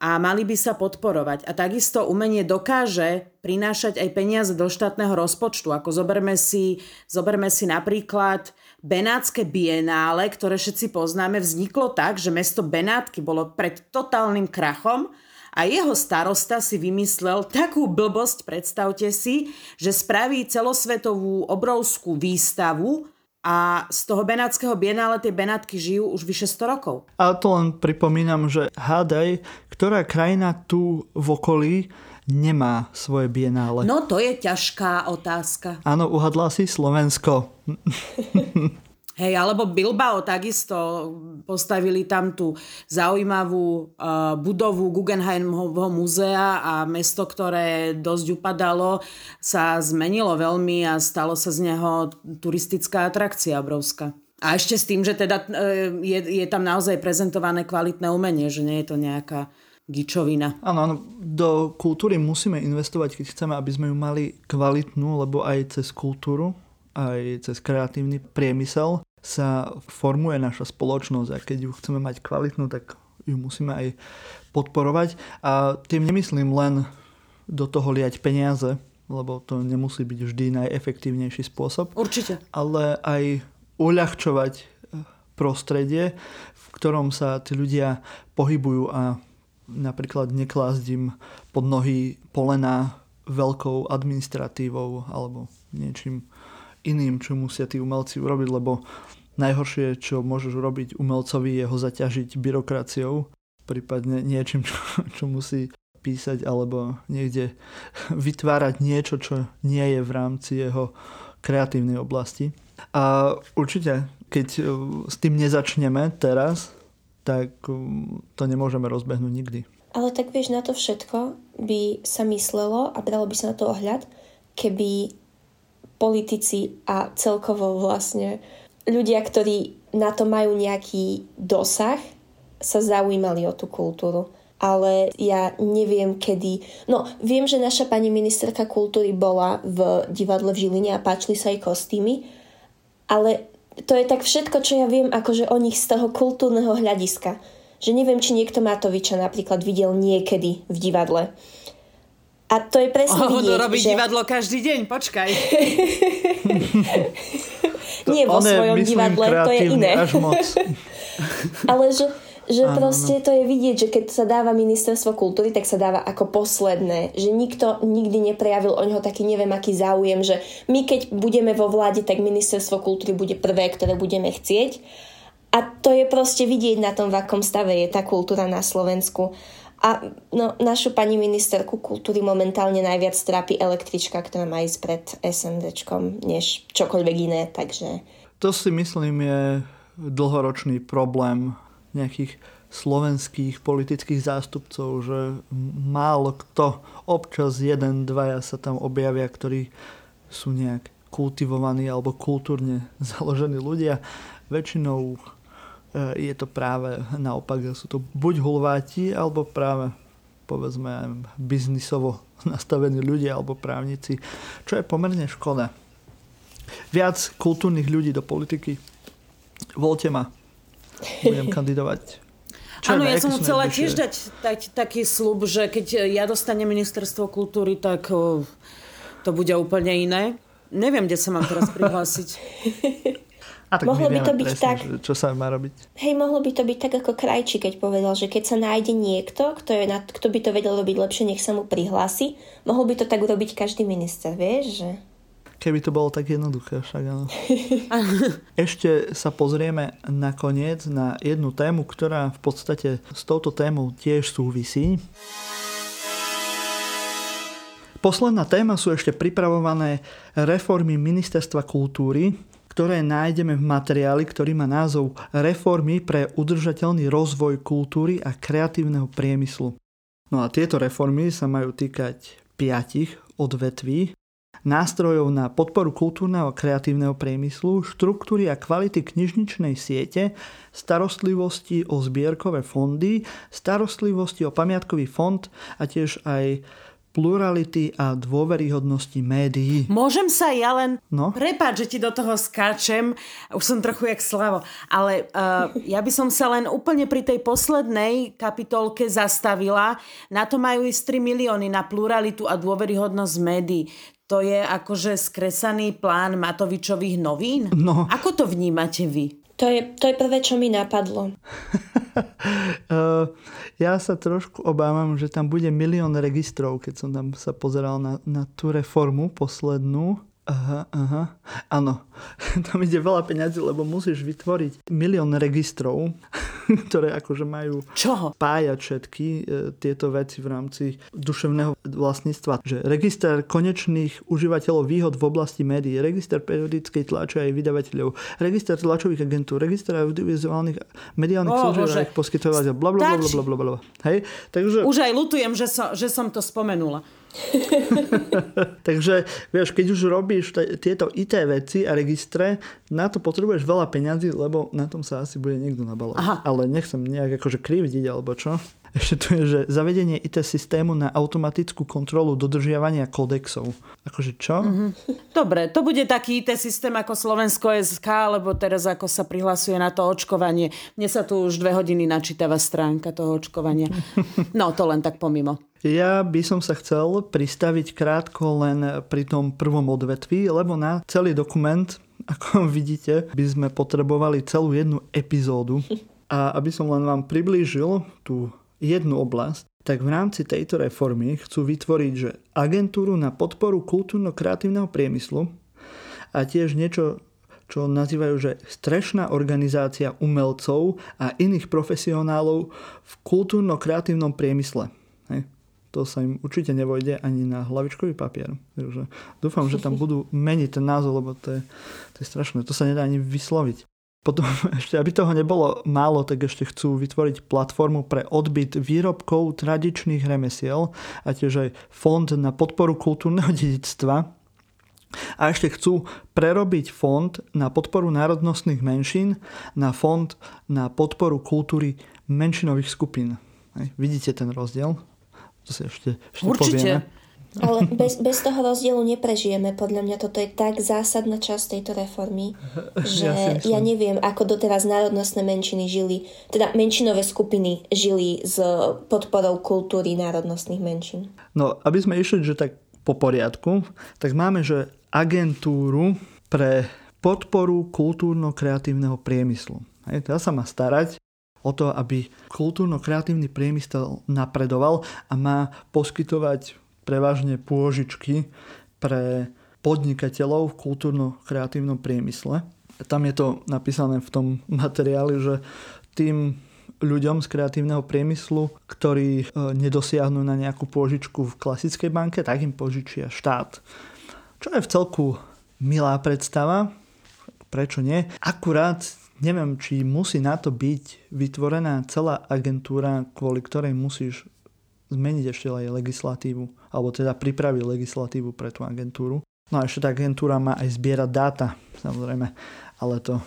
a mali by sa podporovať. A takisto umenie dokáže prinášať aj peniaze do štátneho rozpočtu. Ako zoberme si, zoberme si napríklad Benátske bienále, ktoré všetci poznáme, vzniklo tak, že mesto Benátky bolo pred totálnym krachom a jeho starosta si vymyslel takú blbosť, predstavte si, že spraví celosvetovú obrovskú výstavu a z toho Benátskeho bienále tie Benátky žijú už vyše 100 rokov. A to len pripomínam, že hádaj, ktorá krajina tu v okolí nemá svoje bienále. No to je ťažká otázka. Áno, uhadla si Slovensko. Hej, alebo Bilbao takisto postavili tam tú zaujímavú uh, budovu Guggenheimovho múzea a mesto, ktoré dosť upadalo, sa zmenilo veľmi a stalo sa z neho turistická atrakcia obrovská. A ešte s tým, že teda uh, je, je tam naozaj prezentované kvalitné umenie, že nie je to nejaká gičovina. Áno, áno, do kultúry musíme investovať, keď chceme, aby sme ju mali kvalitnú, lebo aj cez kultúru, aj cez kreatívny priemysel sa formuje naša spoločnosť a keď ju chceme mať kvalitnú, tak ju musíme aj podporovať. A tým nemyslím len do toho liať peniaze, lebo to nemusí byť vždy najefektívnejší spôsob. Určite. Ale aj uľahčovať eh, prostredie, v ktorom sa tí ľudia pohybujú a napríklad neklásť im pod nohy polena veľkou administratívou alebo niečím iným, čo musia tí umelci urobiť, lebo najhoršie, čo môžeš urobiť umelcovi, je ho zaťažiť byrokraciou, prípadne niečím, čo, čo musí písať alebo niekde vytvárať niečo, čo nie je v rámci jeho kreatívnej oblasti. A určite, keď e, s tým nezačneme teraz, tak e, to nemôžeme rozbehnúť nikdy. Ale tak vieš, na to všetko by sa myslelo a bralo by sa na to ohľad, keby politici a celkovo vlastne ľudia, ktorí na to majú nejaký dosah, sa zaujímali o tú kultúru. Ale ja neviem kedy... No, viem, že naša pani ministerka kultúry bola v divadle v Žiline a páčili sa jej kostýmy, ale to je tak všetko, čo ja viem akože o nich z toho kultúrneho hľadiska. Že neviem, či niekto Matoviča napríklad videl niekedy v divadle. A to je presne oh, vidieť, robí že... divadlo každý deň, počkaj. Nie vo svojom divadle, to je iné. Až moc. Ale že, že ano, proste to je vidieť, že keď sa dáva ministerstvo kultúry, tak sa dáva ako posledné. Že nikto nikdy neprejavil o neho taký neviem aký záujem, že my keď budeme vo vláde, tak ministerstvo kultúry bude prvé, ktoré budeme chcieť. A to je proste vidieť na tom, v akom stave je tá kultúra na Slovensku. A no, našu pani ministerku kultúry momentálne najviac trápi električka, ktorá má ísť pred SMDčkom, než čokoľvek iné, takže... To si myslím je dlhoročný problém nejakých slovenských politických zástupcov, že málo kto, občas jeden, dvaja sa tam objavia, ktorí sú nejak kultivovaní alebo kultúrne založení ľudia. Väčšinou je to práve naopak, sú to buď hulváti, alebo práve povedzme biznisovo nastavení ľudia alebo právnici, čo je pomerne škoda. Viac kultúrnych ľudí do politiky. Voľte ma. Budem kandidovať. Áno, ja som chcela tiež dať, dať taký slub, že keď ja dostanem ministerstvo kultúry, tak to bude úplne iné. Neviem, kde sa mám teraz prihlásiť. Tak mohlo by to byť presne, tak, čo sa má robiť. Hej, mohlo by to byť tak ako Krajči, keď povedal, že keď sa nájde niekto, kto, je na, kto by to vedel robiť lepšie, nech sa mu prihlási. Mohol by to tak urobiť každý minister, vieš, že... Keby to bolo tak jednoduché, však áno. Ešte sa pozrieme nakoniec na jednu tému, ktorá v podstate s touto témou tiež súvisí. Posledná téma sú ešte pripravované reformy Ministerstva kultúry, ktoré nájdeme v materiáli, ktorý má názov Reformy pre udržateľný rozvoj kultúry a kreatívneho priemyslu. No a tieto reformy sa majú týkať piatich odvetví, nástrojov na podporu kultúrneho a kreatívneho priemyslu, štruktúry a kvality knižničnej siete, starostlivosti o zbierkové fondy, starostlivosti o pamiatkový fond a tiež aj plurality a dôveryhodnosti médií. Môžem sa ja len... No? Prepáč, že ti do toho skáčem. Už som trochu jak slavo. Ale uh, ja by som sa len úplne pri tej poslednej kapitolke zastavila. Na to majú ísť 3 milióny na pluralitu a dôveryhodnosť médií. To je akože skresaný plán Matovičových novín? No. Ako to vnímate vy? To je, to je prvé, čo mi napadlo. uh, ja sa trošku obávam, že tam bude milión registrov, keď som tam sa pozeral na, na tú reformu poslednú. Aha, aha. Áno, tam ide veľa peňazí, lebo musíš vytvoriť milión registrov, ktoré akože majú Čoho? pájať všetky e, tieto veci v rámci duševného vlastníctva. Že register konečných užívateľov výhod v oblasti médií, register periodickej tlače aj vydavateľov, register tlačových agentúr, register audiovizuálnych mediálnych Ó, služieb a ich poskytovateľov, bla bla bla bla bla bla. Hej, takže... Už aj lutujem, že som, že som to spomenula. Takže, vieš, keď už robíš t- tieto IT veci a registre, na to potrebuješ veľa peňazí, lebo na tom sa asi bude niekto nabalovať. Aha. Ale nechcem nejak akože krivdiť, alebo čo. Ešte tu je, že zavedenie IT systému na automatickú kontrolu dodržiavania kodexov. Akože čo? Mm-hmm. Dobre, to bude taký IT systém ako Slovensko SK, lebo teraz ako sa prihlasuje na to očkovanie. Mne sa tu už dve hodiny načítava stránka toho očkovania. No, to len tak pomimo. Ja by som sa chcel pristaviť krátko len pri tom prvom odvetví, lebo na celý dokument, ako vidíte, by sme potrebovali celú jednu epizódu. A aby som len vám priblížil tú jednu oblasť, tak v rámci tejto reformy chcú vytvoriť že agentúru na podporu kultúrno-kreatívneho priemyslu a tiež niečo, čo nazývajú, že strešná organizácia umelcov a iných profesionálov v kultúrno-kreatívnom priemysle. To sa im určite nevojde ani na hlavičkový papier. Takže dúfam, že tam budú meniť ten názov, lebo to je, to je strašné. To sa nedá ani vysloviť. Potom ešte, aby toho nebolo málo, tak ešte chcú vytvoriť platformu pre odbyt výrobkov tradičných remesiel a tiež aj fond na podporu kultúrneho dedictva. A ešte chcú prerobiť fond na podporu národnostných menšín na fond na podporu kultúry menšinových skupín. Vidíte ten rozdiel? To si ešte, ešte Určite. povieme. Ale bez, bez toho rozdielu neprežijeme. Podľa mňa toto je tak zásadná časť tejto reformy, že Ja ja, neviem, ako doteraz národnostné menšiny žili, teda menšinové skupiny žili s podporou kultúry národnostných menšín. No, aby sme išli, že tak po poriadku, tak máme, že agentúru pre podporu kultúrno-kreatívneho priemyslu. Hej, teda sa má starať o to, aby kultúrno-kreatívny priemysel napredoval a má poskytovať prevažne pôžičky pre podnikateľov v kultúrno-kreatívnom priemysle. Tam je to napísané v tom materiáli, že tým ľuďom z kreatívneho priemyslu, ktorí e, nedosiahnu na nejakú pôžičku v klasickej banke, tak im požičia štát. Čo je v celku milá predstava, prečo nie? Akurát neviem, či musí na to byť vytvorená celá agentúra, kvôli ktorej musíš zmeniť ešte aj legislatívu, alebo teda pripraviť legislatívu pre tú agentúru. No a ešte tá agentúra má aj zbierať dáta, samozrejme, ale to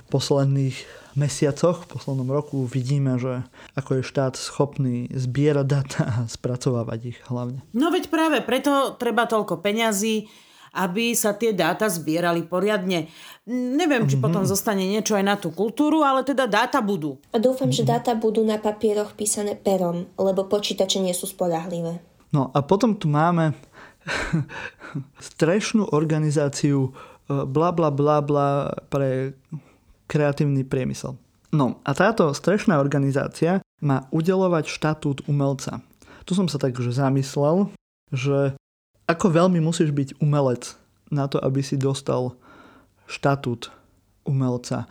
v posledných mesiacoch, v poslednom roku vidíme, že ako je štát schopný zbierať dáta a spracovávať ich hlavne. No veď práve preto treba toľko peňazí, aby sa tie dáta zbierali poriadne. Neviem, či potom zostane niečo aj na tú kultúru, ale teda dáta budú. A dúfam, že dáta budú na papieroch písané perom, lebo počítače nie sú spolahlivé. No a potom tu máme strešnú organizáciu e, bla bla bla bla pre kreatívny priemysel. No a táto strešná organizácia má udelovať štatút umelca. Tu som sa tak že zamyslel, že ako veľmi musíš byť umelec na to, aby si dostal štatút umelca.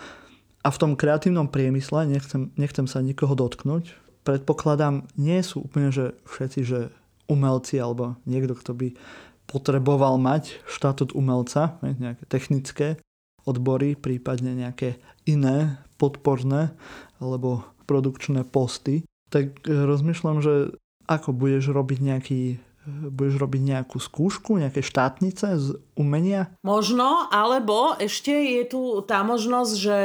A v tom kreatívnom priemysle, nechcem, nechcem sa nikoho dotknúť, predpokladám, nie sú úplne že všetci, že umelci alebo niekto, kto by potreboval mať štatút umelca, ne, nejaké technické odbory, prípadne nejaké iné podporné alebo produkčné posty, tak rozmýšľam, že ako budeš robiť nejaký budeš robiť nejakú skúšku, nejaké štátnice z umenia? Možno, alebo ešte je tu tá možnosť, že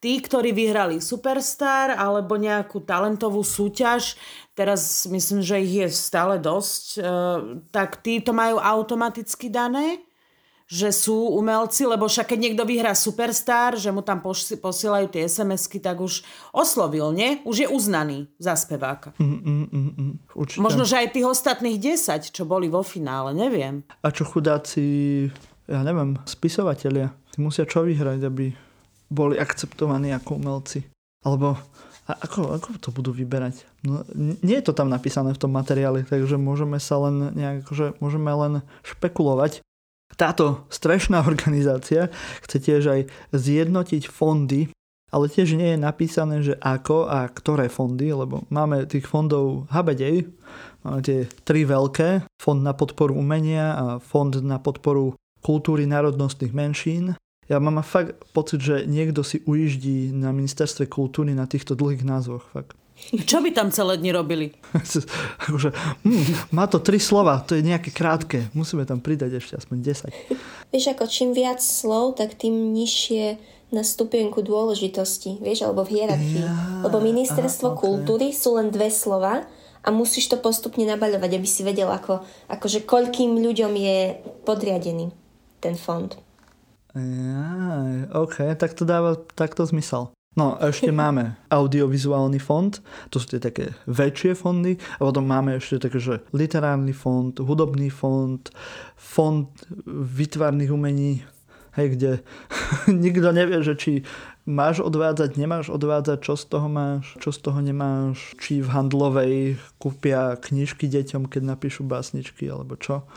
tí, ktorí vyhrali Superstar alebo nejakú talentovú súťaž, teraz myslím, že ich je stále dosť, e, tak tí to majú automaticky dané že sú umelci, lebo však keď niekto vyhrá Superstar, že mu tam posielajú tie SMS-ky, tak už oslovil, nie? Už je uznaný za speváka. Mm, mm, mm, mm, určite. Možno, že aj tých ostatných 10, čo boli vo finále, neviem. A čo chudáci, ja neviem, spisovatelia, musia čo vyhrať, aby boli akceptovaní ako umelci. Alebo a ako, ako to budú vyberať? No, nie je to tam napísané v tom materiáli, takže môžeme sa len nejak, že môžeme len špekulovať. Táto strešná organizácia chce tiež aj zjednotiť fondy, ale tiež nie je napísané, že ako a ktoré fondy, lebo máme tých fondov habedej, máme tie tri veľké, fond na podporu umenia a fond na podporu kultúry národnostných menšín. Ja mám fakt pocit, že niekto si ujíždí na ministerstve kultúry na týchto dlhých názvoch. Fakt. Čo by tam celé dni robili? akože, hm, má to tri slova, to je nejaké krátke. Musíme tam pridať ešte aspoň 10. Vieš, ako čím viac slov, tak tým nižšie na stupienku dôležitosti, vieš, alebo v hierarchii. Ja, Lebo ministerstvo aha, okay. kultúry sú len dve slova a musíš to postupne nabaľovať, aby si vedel, ako, akože koľkým ľuďom je podriadený ten fond. Ja, OK, tak to dáva takto zmysel. No a ešte máme audiovizuálny fond, to sú tie také väčšie fondy a potom máme ešte také, že literárny fond, hudobný fond, fond vytvarných umení, hej, kde nikto nevie, že či máš odvádzať, nemáš odvádzať, čo z toho máš, čo z toho nemáš, či v handlovej kúpia knižky deťom, keď napíšu básničky, alebo čo.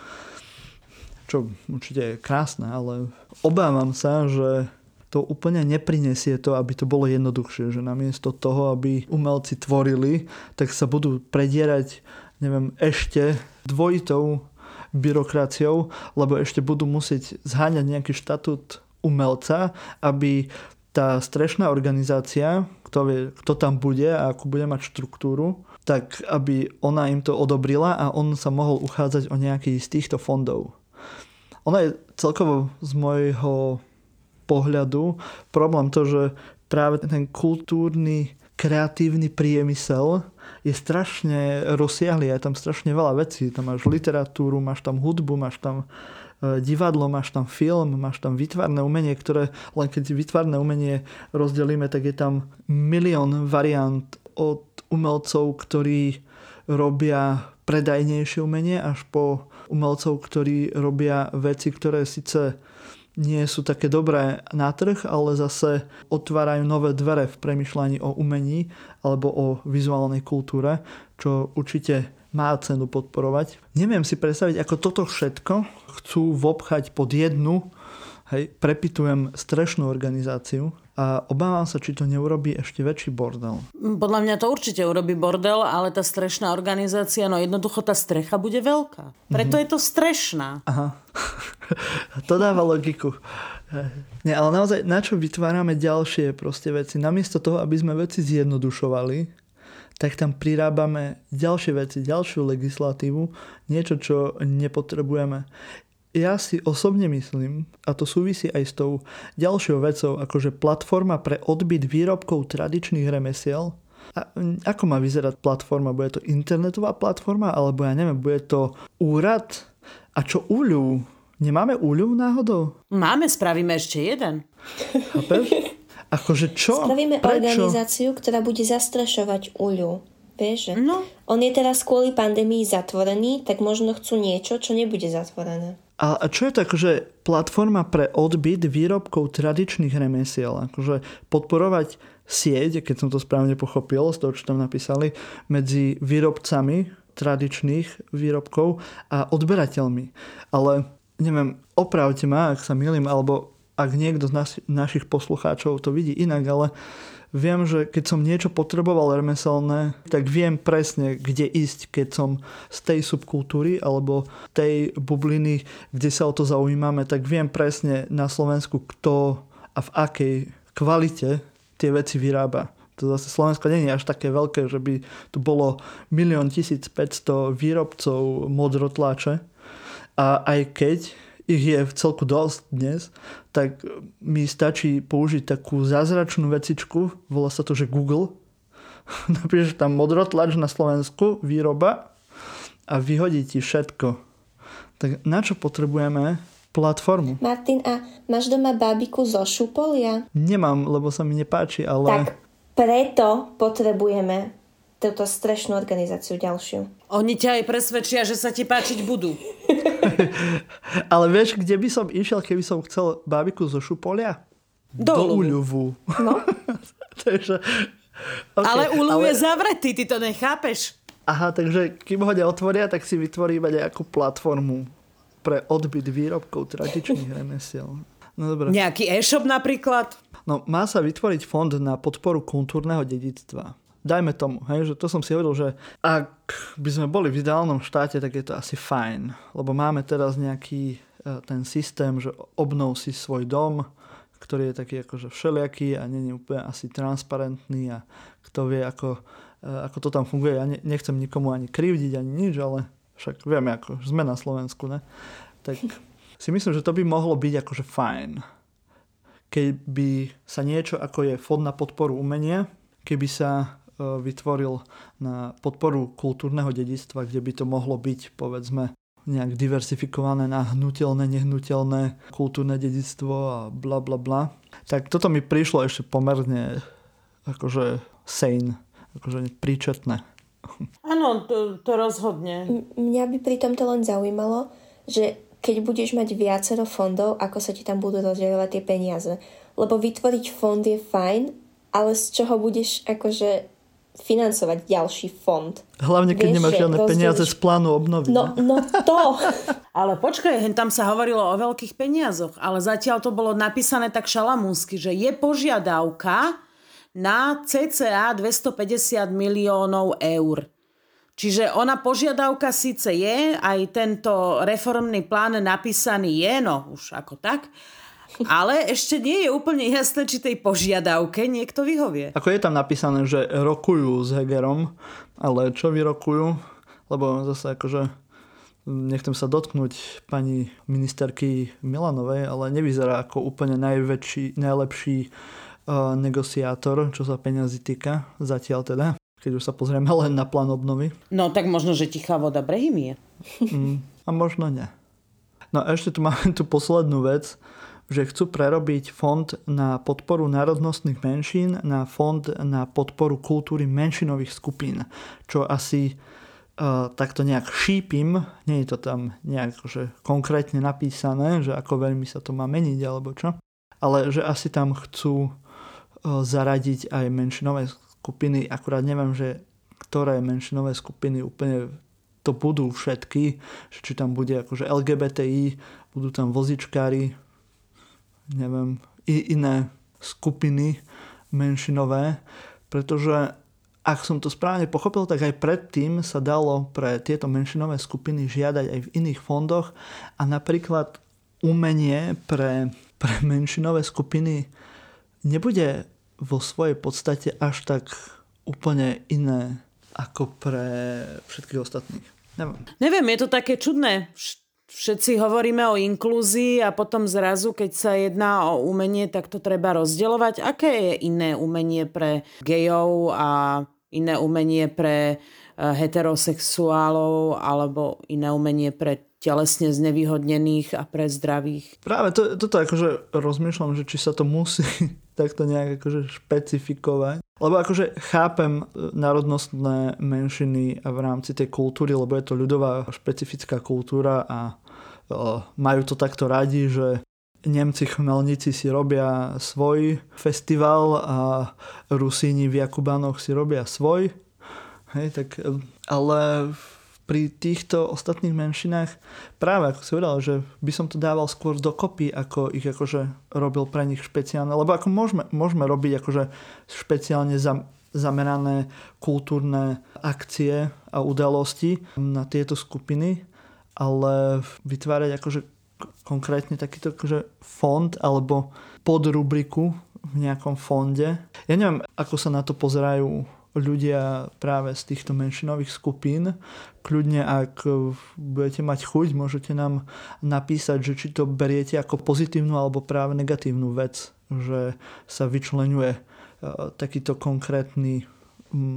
Čo určite je krásne, ale obávam sa, že to úplne neprinesie to, aby to bolo jednoduchšie, že namiesto toho, aby umelci tvorili, tak sa budú predierať, neviem, ešte dvojitou byrokraciou, lebo ešte budú musieť zháňať nejaký štatút umelca, aby tá strešná organizácia, kto, vie, kto tam bude a ako bude mať štruktúru, tak aby ona im to odobrila a on sa mohol uchádzať o nejaký z týchto fondov. Ona je celkovo z môjho pohľadu problém to, že práve ten kultúrny kreatívny priemysel je strašne rozsiahly, je tam strašne veľa vecí. Tam máš literatúru, máš tam hudbu, máš tam e, divadlo, máš tam film, máš tam vytvarné umenie, ktoré len keď vytvarné umenie rozdelíme, tak je tam milión variant od umelcov, ktorí robia predajnejšie umenie až po umelcov, ktorí robia veci, ktoré síce nie sú také dobré na trh, ale zase otvárajú nové dvere v premyšľaní o umení alebo o vizuálnej kultúre, čo určite má cenu podporovať. Neviem si predstaviť, ako toto všetko chcú vobchať pod jednu, hej, prepitujem strešnú organizáciu, a obávam sa, či to neurobí ešte väčší bordel. Podľa mňa to určite urobí bordel, ale tá strešná organizácia, no jednoducho tá strecha bude veľká. Preto mm-hmm. je to strešná. Aha. To dáva logiku. Nie, ale naozaj, na čo vytvárame ďalšie proste veci? Namiesto toho, aby sme veci zjednodušovali, tak tam prirábame ďalšie veci, ďalšiu legislatívu, niečo, čo nepotrebujeme ja si osobne myslím, a to súvisí aj s tou ďalšou vecou, akože platforma pre odbyt výrobkov tradičných remesiel, a ako má vyzerať platforma? Bude to internetová platforma? Alebo ja neviem, bude to úrad? A čo úľu? Nemáme úľu náhodou? Máme, spravíme ešte jeden. Chápeš? Akože čo? Spravíme Prečo? organizáciu, ktorá bude zastrašovať úľu. Vieš, že no. on je teraz kvôli pandémii zatvorený, tak možno chcú niečo, čo nebude zatvorené. A čo je to akože platforma pre odbyt výrobkov tradičných remesiel? Akože podporovať sieť, keď som to správne pochopil z toho, čo tam napísali, medzi výrobcami tradičných výrobkov a odberateľmi. Ale neviem, opravte ma, ak sa milím, alebo ak niekto z nas- našich poslucháčov to vidí inak, ale viem, že keď som niečo potreboval remeselné, tak viem presne, kde ísť, keď som z tej subkultúry alebo tej bubliny, kde sa o to zaujímame, tak viem presne na Slovensku, kto a v akej kvalite tie veci vyrába. To zase Slovensko nie je až také veľké, že by tu bolo 1 1500 výrobcov modrotláče. A aj keď ich je v celku dosť dnes, tak mi stačí použiť takú zázračnú vecičku, volá sa to, že Google, napíšeš tam modrotlač na Slovensku, výroba a vyhodí ti všetko. Tak na čo potrebujeme platformu? Martin, a máš doma bábiku zo šupolia? Nemám, lebo sa mi nepáči, ale... Tak preto potrebujeme túto strešnú organizáciu ďalšiu. Oni ťa aj presvedčia, že sa ti páčiť budú. ale vieš, kde by som išiel, keby som chcel bábiku zo šupolia? Do, Do Uľuvu. No. Takže, okay, ale Uľuv ale... je zavretý, ty to nechápeš. Aha, takže kým ho otvoria, tak si vytvorí iba nejakú platformu pre odbyt výrobkov tradičných remesiel. No dobré. Nejaký e-shop napríklad? No, má sa vytvoriť fond na podporu kultúrneho dedictva. Dajme tomu, hej, že to som si hovoril, že ak by sme boli v ideálnom štáte, tak je to asi fajn. Lebo máme teraz nejaký e, ten systém, že obnov si svoj dom, ktorý je taký akože všelijaký a nie je úplne asi transparentný a kto vie, ako Eh, ako to tam funguje. Ja nechcem nikomu ani krivdiť, ani nič, ale však vieme, ako sme na Slovensku, ne? Tak si myslím, že to by mohlo byť akože fajn. Keby sa niečo, ako je fond na podporu umenia, keby sa vytvoril na podporu kultúrneho dedictva, kde by to mohlo byť, povedzme, nejak diversifikované na hnutelné, nehnuteľné kultúrne dedictvo a bla bla bla. Tak toto mi prišlo ešte pomerne akože sane akože príčetné. Áno, to, to rozhodne. M- mňa by pri tomto len zaujímalo, že keď budeš mať viacero fondov, ako sa ti tam budú rozdeľovať tie peniaze. Lebo vytvoriť fond je fajn, ale z čoho budeš akože financovať ďalší fond. Hlavne, keď Vieš, nemáš žiadne rozdeliš... peniaze z plánu obnovy. No, no to. ale počkaj, tam sa hovorilo o veľkých peniazoch, ale zatiaľ to bolo napísané tak šalamúnsky, že je požiadavka, na cca 250 miliónov eur. Čiže ona požiadavka síce je, aj tento reformný plán napísaný je, no už ako tak, ale ešte nie je úplne jasné, či tej požiadavke niekto vyhovie. Ako je tam napísané, že rokujú s Hegerom, ale čo vyrokujú? Lebo zase akože nechcem sa dotknúť pani ministerky Milanovej, ale nevyzerá ako úplne najväčší, najlepší negociátor, čo sa peňazí týka, zatiaľ teda, keď už sa pozrieme len na plán obnovy. No tak možno, že tichá voda brehymie. Mm, a možno nie. No a ešte tu máme tú poslednú vec, že chcú prerobiť fond na podporu národnostných menšín na fond na podporu kultúry menšinových skupín, čo asi uh, takto nejak šípim, nie je to tam nejak že konkrétne napísané, že ako veľmi sa to má meniť alebo čo, ale že asi tam chcú zaradiť aj menšinové skupiny, akurát neviem, že ktoré menšinové skupiny úplne to budú všetky, či tam bude akože LGBTI, budú tam vozičkári, neviem, i iné skupiny menšinové, pretože ak som to správne pochopil, tak aj predtým sa dalo pre tieto menšinové skupiny žiadať aj v iných fondoch a napríklad umenie pre, pre menšinové skupiny nebude vo svojej podstate až tak úplne iné ako pre všetkých ostatných. Neviem. Neviem, je to také čudné. Všetci hovoríme o inklúzii a potom zrazu, keď sa jedná o umenie, tak to treba rozdeľovať. Aké je iné umenie pre gejov a iné umenie pre eh, heterosexuálov alebo iné umenie pre telesne znevýhodnených a pre zdravých. Práve to, toto akože rozmýšľam, že či sa to musí takto nejak akože špecifikovať. Lebo akože chápem e, národnostné menšiny a v rámci tej kultúry, lebo je to ľudová špecifická kultúra a e, majú to takto radi, že Nemci chmelníci si robia svoj festival a Rusíni v Jakubánoch si robia svoj. Hej, tak, e, ale pri týchto ostatných menšinách práve ako si povedal, že by som to dával skôr dokopy, ako ich akože robil pre nich špeciálne, lebo ako môžeme, môžeme robiť akože špeciálne za, zamerané kultúrne akcie a udalosti na tieto skupiny, ale vytvárať akože konkrétne takýto akože fond alebo podrubriku v nejakom fonde. Ja neviem, ako sa na to pozerajú ľudia práve z týchto menšinových skupín. Kľudne, ak budete mať chuť, môžete nám napísať, že či to beriete ako pozitívnu alebo práve negatívnu vec, že sa vyčlenuje e, takýto konkrétny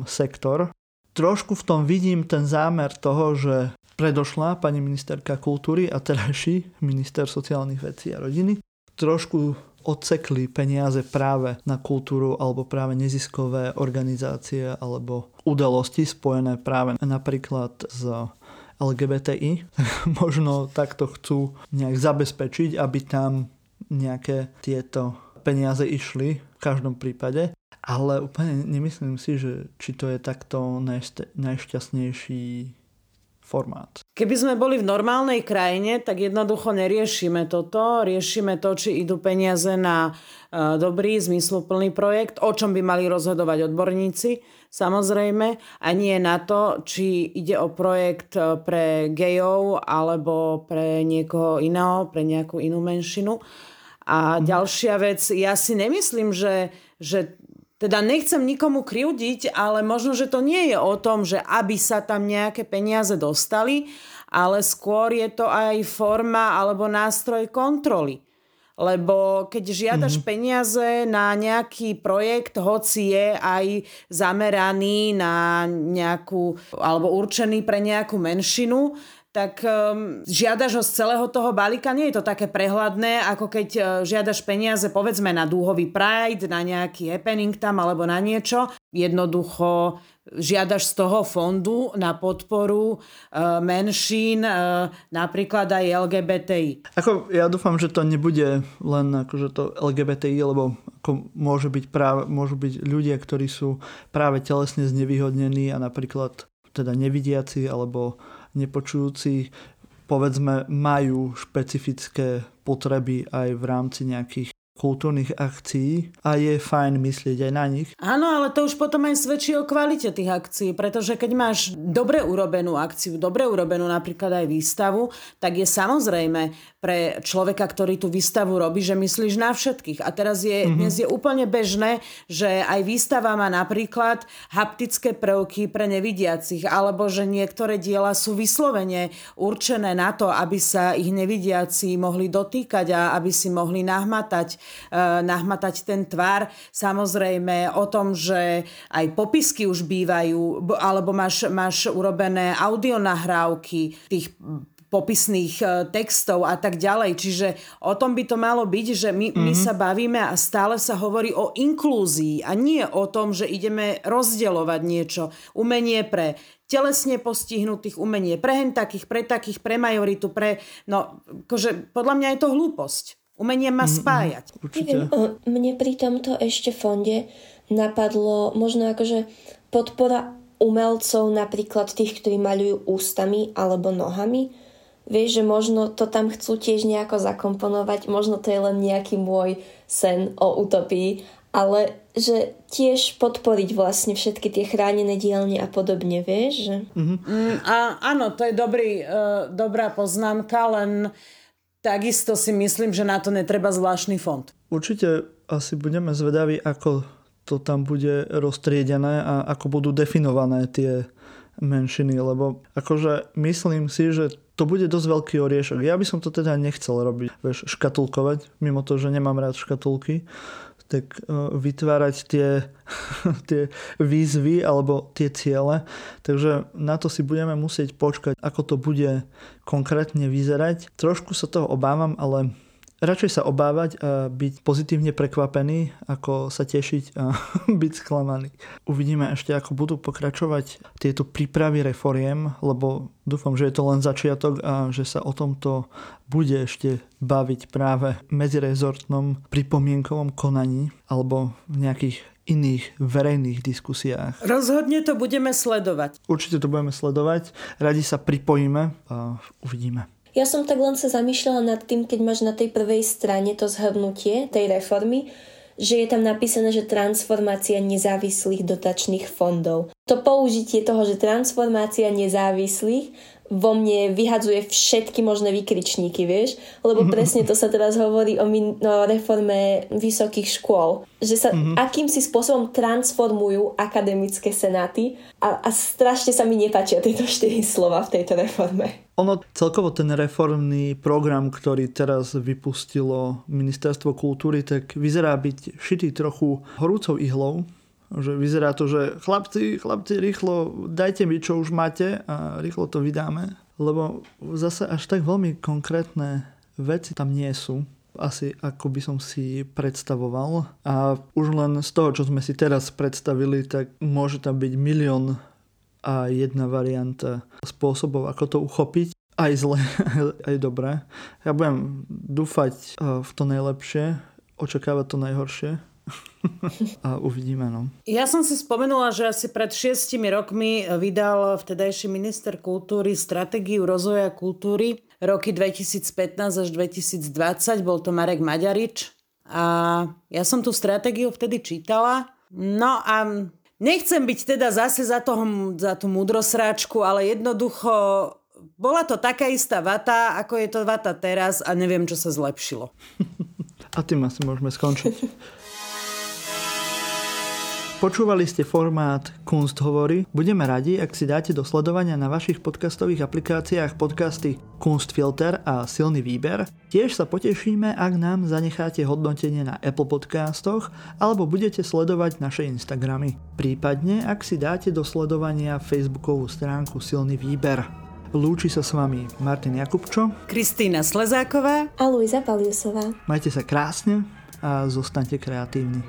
sektor. Trošku v tom vidím ten zámer toho, že predošla pani ministerka kultúry a terajší minister sociálnych vecí a rodiny trošku odsekli peniaze práve na kultúru alebo práve neziskové organizácie alebo udalosti spojené práve napríklad s LGBTI. Možno takto chcú nejak zabezpečiť, aby tam nejaké tieto peniaze išli v každom prípade. Ale úplne nemyslím si, že či to je takto najšťastnejší formát. Keby sme boli v normálnej krajine, tak jednoducho neriešime toto. Riešime to, či idú peniaze na e, dobrý, zmysluplný projekt, o čom by mali rozhodovať odborníci, samozrejme, a nie na to, či ide o projekt e, pre gejov alebo pre niekoho iného, pre nejakú inú menšinu. A mhm. ďalšia vec, ja si nemyslím, že, že teda nechcem nikomu kriudiť, ale možno, že to nie je o tom, že aby sa tam nejaké peniaze dostali, ale skôr je to aj forma alebo nástroj kontroly. Lebo keď žiadaš mm-hmm. peniaze na nejaký projekt, hoci je aj zameraný na nejakú, alebo určený pre nejakú menšinu, tak um, žiadaš ho z celého toho balíka. Nie je to také prehľadné, ako keď uh, žiadaš peniaze povedzme na dúhový Pride, na nejaký happening tam alebo na niečo. Jednoducho žiadaš z toho fondu na podporu uh, menšín, uh, napríklad aj LGBTI. Ako, ja dúfam, že to nebude len akože to LGBTI, lebo ako môže byť práve, môžu byť ľudia, ktorí sú práve telesne znevýhodnení a napríklad teda nevidiaci alebo nepočujúci povedzme majú špecifické potreby aj v rámci nejakých kultúrnych akcií a je fajn myslieť aj na nich. Áno, ale to už potom aj svedčí o kvalite tých akcií, pretože keď máš dobre urobenú akciu, dobre urobenú napríklad aj výstavu, tak je samozrejme pre človeka, ktorý tú výstavu robí, že myslíš na všetkých. A teraz je, mm-hmm. dnes je úplne bežné, že aj výstava má napríklad haptické prvky pre nevidiacich, alebo že niektoré diela sú vyslovene určené na to, aby sa ich nevidiaci mohli dotýkať a aby si mohli nahmatať nahmatať ten tvar. Samozrejme o tom, že aj popisky už bývajú, alebo máš, máš urobené audionahrávky tých popisných eh, textov a tak ďalej. Čiže o tom by to malo byť, že my, mm-hmm. my mhm. sa bavíme a stále sa hovorí o inklúzii a nie o tom, že ideme rozdeľovať niečo. Umenie pre telesne postihnutých, umenie pre hen takých, pre takých, pre majoritu, pre... No, akože podľa mňa je to hlúposť. Umenie má spájať. Neviem, mne pri tomto ešte fonde napadlo možno akože podpora umelcov, napríklad tých, ktorí maľujú ústami alebo nohami. Vieš, že možno to tam chcú tiež nejako zakomponovať, možno to je len nejaký môj sen o utopii, ale že tiež podporiť vlastne všetky tie chránené dielne a podobne, vieš? Že... Mm-hmm. Mm, a, áno, to je dobrý, uh, dobrá poznámka, len uh, Takisto si myslím, že na to netreba zvláštny fond. Určite asi budeme zvedaví, ako to tam bude roztriedené a ako budú definované tie menšiny, lebo akože myslím si, že to bude dosť veľký oriešok. Ja by som to teda nechcel robiť, vieš, škatulkovať, mimo to, že nemám rád škatulky, tak e, vytvárať tie, tie výzvy alebo tie ciele. Takže na to si budeme musieť počkať, ako to bude konkrétne vyzerať. Trošku sa toho obávam, ale radšej sa obávať a byť pozitívne prekvapený, ako sa tešiť a byť sklamaný. Uvidíme ešte, ako budú pokračovať tieto prípravy reforiem, lebo dúfam, že je to len začiatok a že sa o tomto bude ešte baviť práve v medzirezortnom pripomienkovom konaní alebo v nejakých iných verejných diskusiách. Rozhodne to budeme sledovať. Určite to budeme sledovať. Radi sa pripojíme a uvidíme. Ja som tak len sa zamýšľala nad tým, keď máš na tej prvej strane to zhrnutie tej reformy, že je tam napísané, že transformácia nezávislých dotačných fondov. To použitie toho, že transformácia nezávislých vo mne vyhadzuje všetky možné vykričníky, vieš? Lebo presne to sa teraz hovorí o, min- o reforme vysokých škôl. Že sa mm-hmm. akýmsi spôsobom transformujú akademické senáty a, a strašne sa mi nepáčia tieto štyri slova v tejto reforme. Ono celkovo ten reformný program, ktorý teraz vypustilo Ministerstvo kultúry, tak vyzerá byť šitý trochu horúcou ihlou Že vyzerá to, že chlapci, chlapci, rýchlo dajte mi, čo už máte a rýchlo to vydáme. Lebo zase až tak veľmi konkrétne veci tam nie sú asi ako by som si predstavoval. A už len z toho, čo sme si teraz predstavili, tak môže tam byť milión a jedna varianta spôsobov, ako to uchopiť. Aj zle, aj dobré. Ja budem dúfať eh, v to najlepšie, očakávať to najhoršie a uvidíme. No. Ja som si spomenula, že asi pred šiestimi rokmi vydal vtedajší minister kultúry stratégiu rozvoja kultúry roky 2015 až 2020. Bol to Marek Maďarič. A ja som tú stratégiu vtedy čítala. No a nechcem byť teda zase za, toho, za tú mudrosráčku, ale jednoducho bola to taká istá vata, ako je to vata teraz a neviem, čo sa zlepšilo. A tým asi môžeme skončiť. Počúvali ste formát Kunst hovorí. Budeme radi, ak si dáte do sledovania na vašich podcastových aplikáciách podcasty Kunstfilter a Silný výber. Tiež sa potešíme, ak nám zanecháte hodnotenie na Apple podcastoch alebo budete sledovať naše Instagramy. Prípadne, ak si dáte do sledovania facebookovú stránku Silný výber. Lúči sa s vami Martin Jakubčo, Kristýna Slezáková a Luisa Paliusová. Majte sa krásne a zostaňte kreatívni.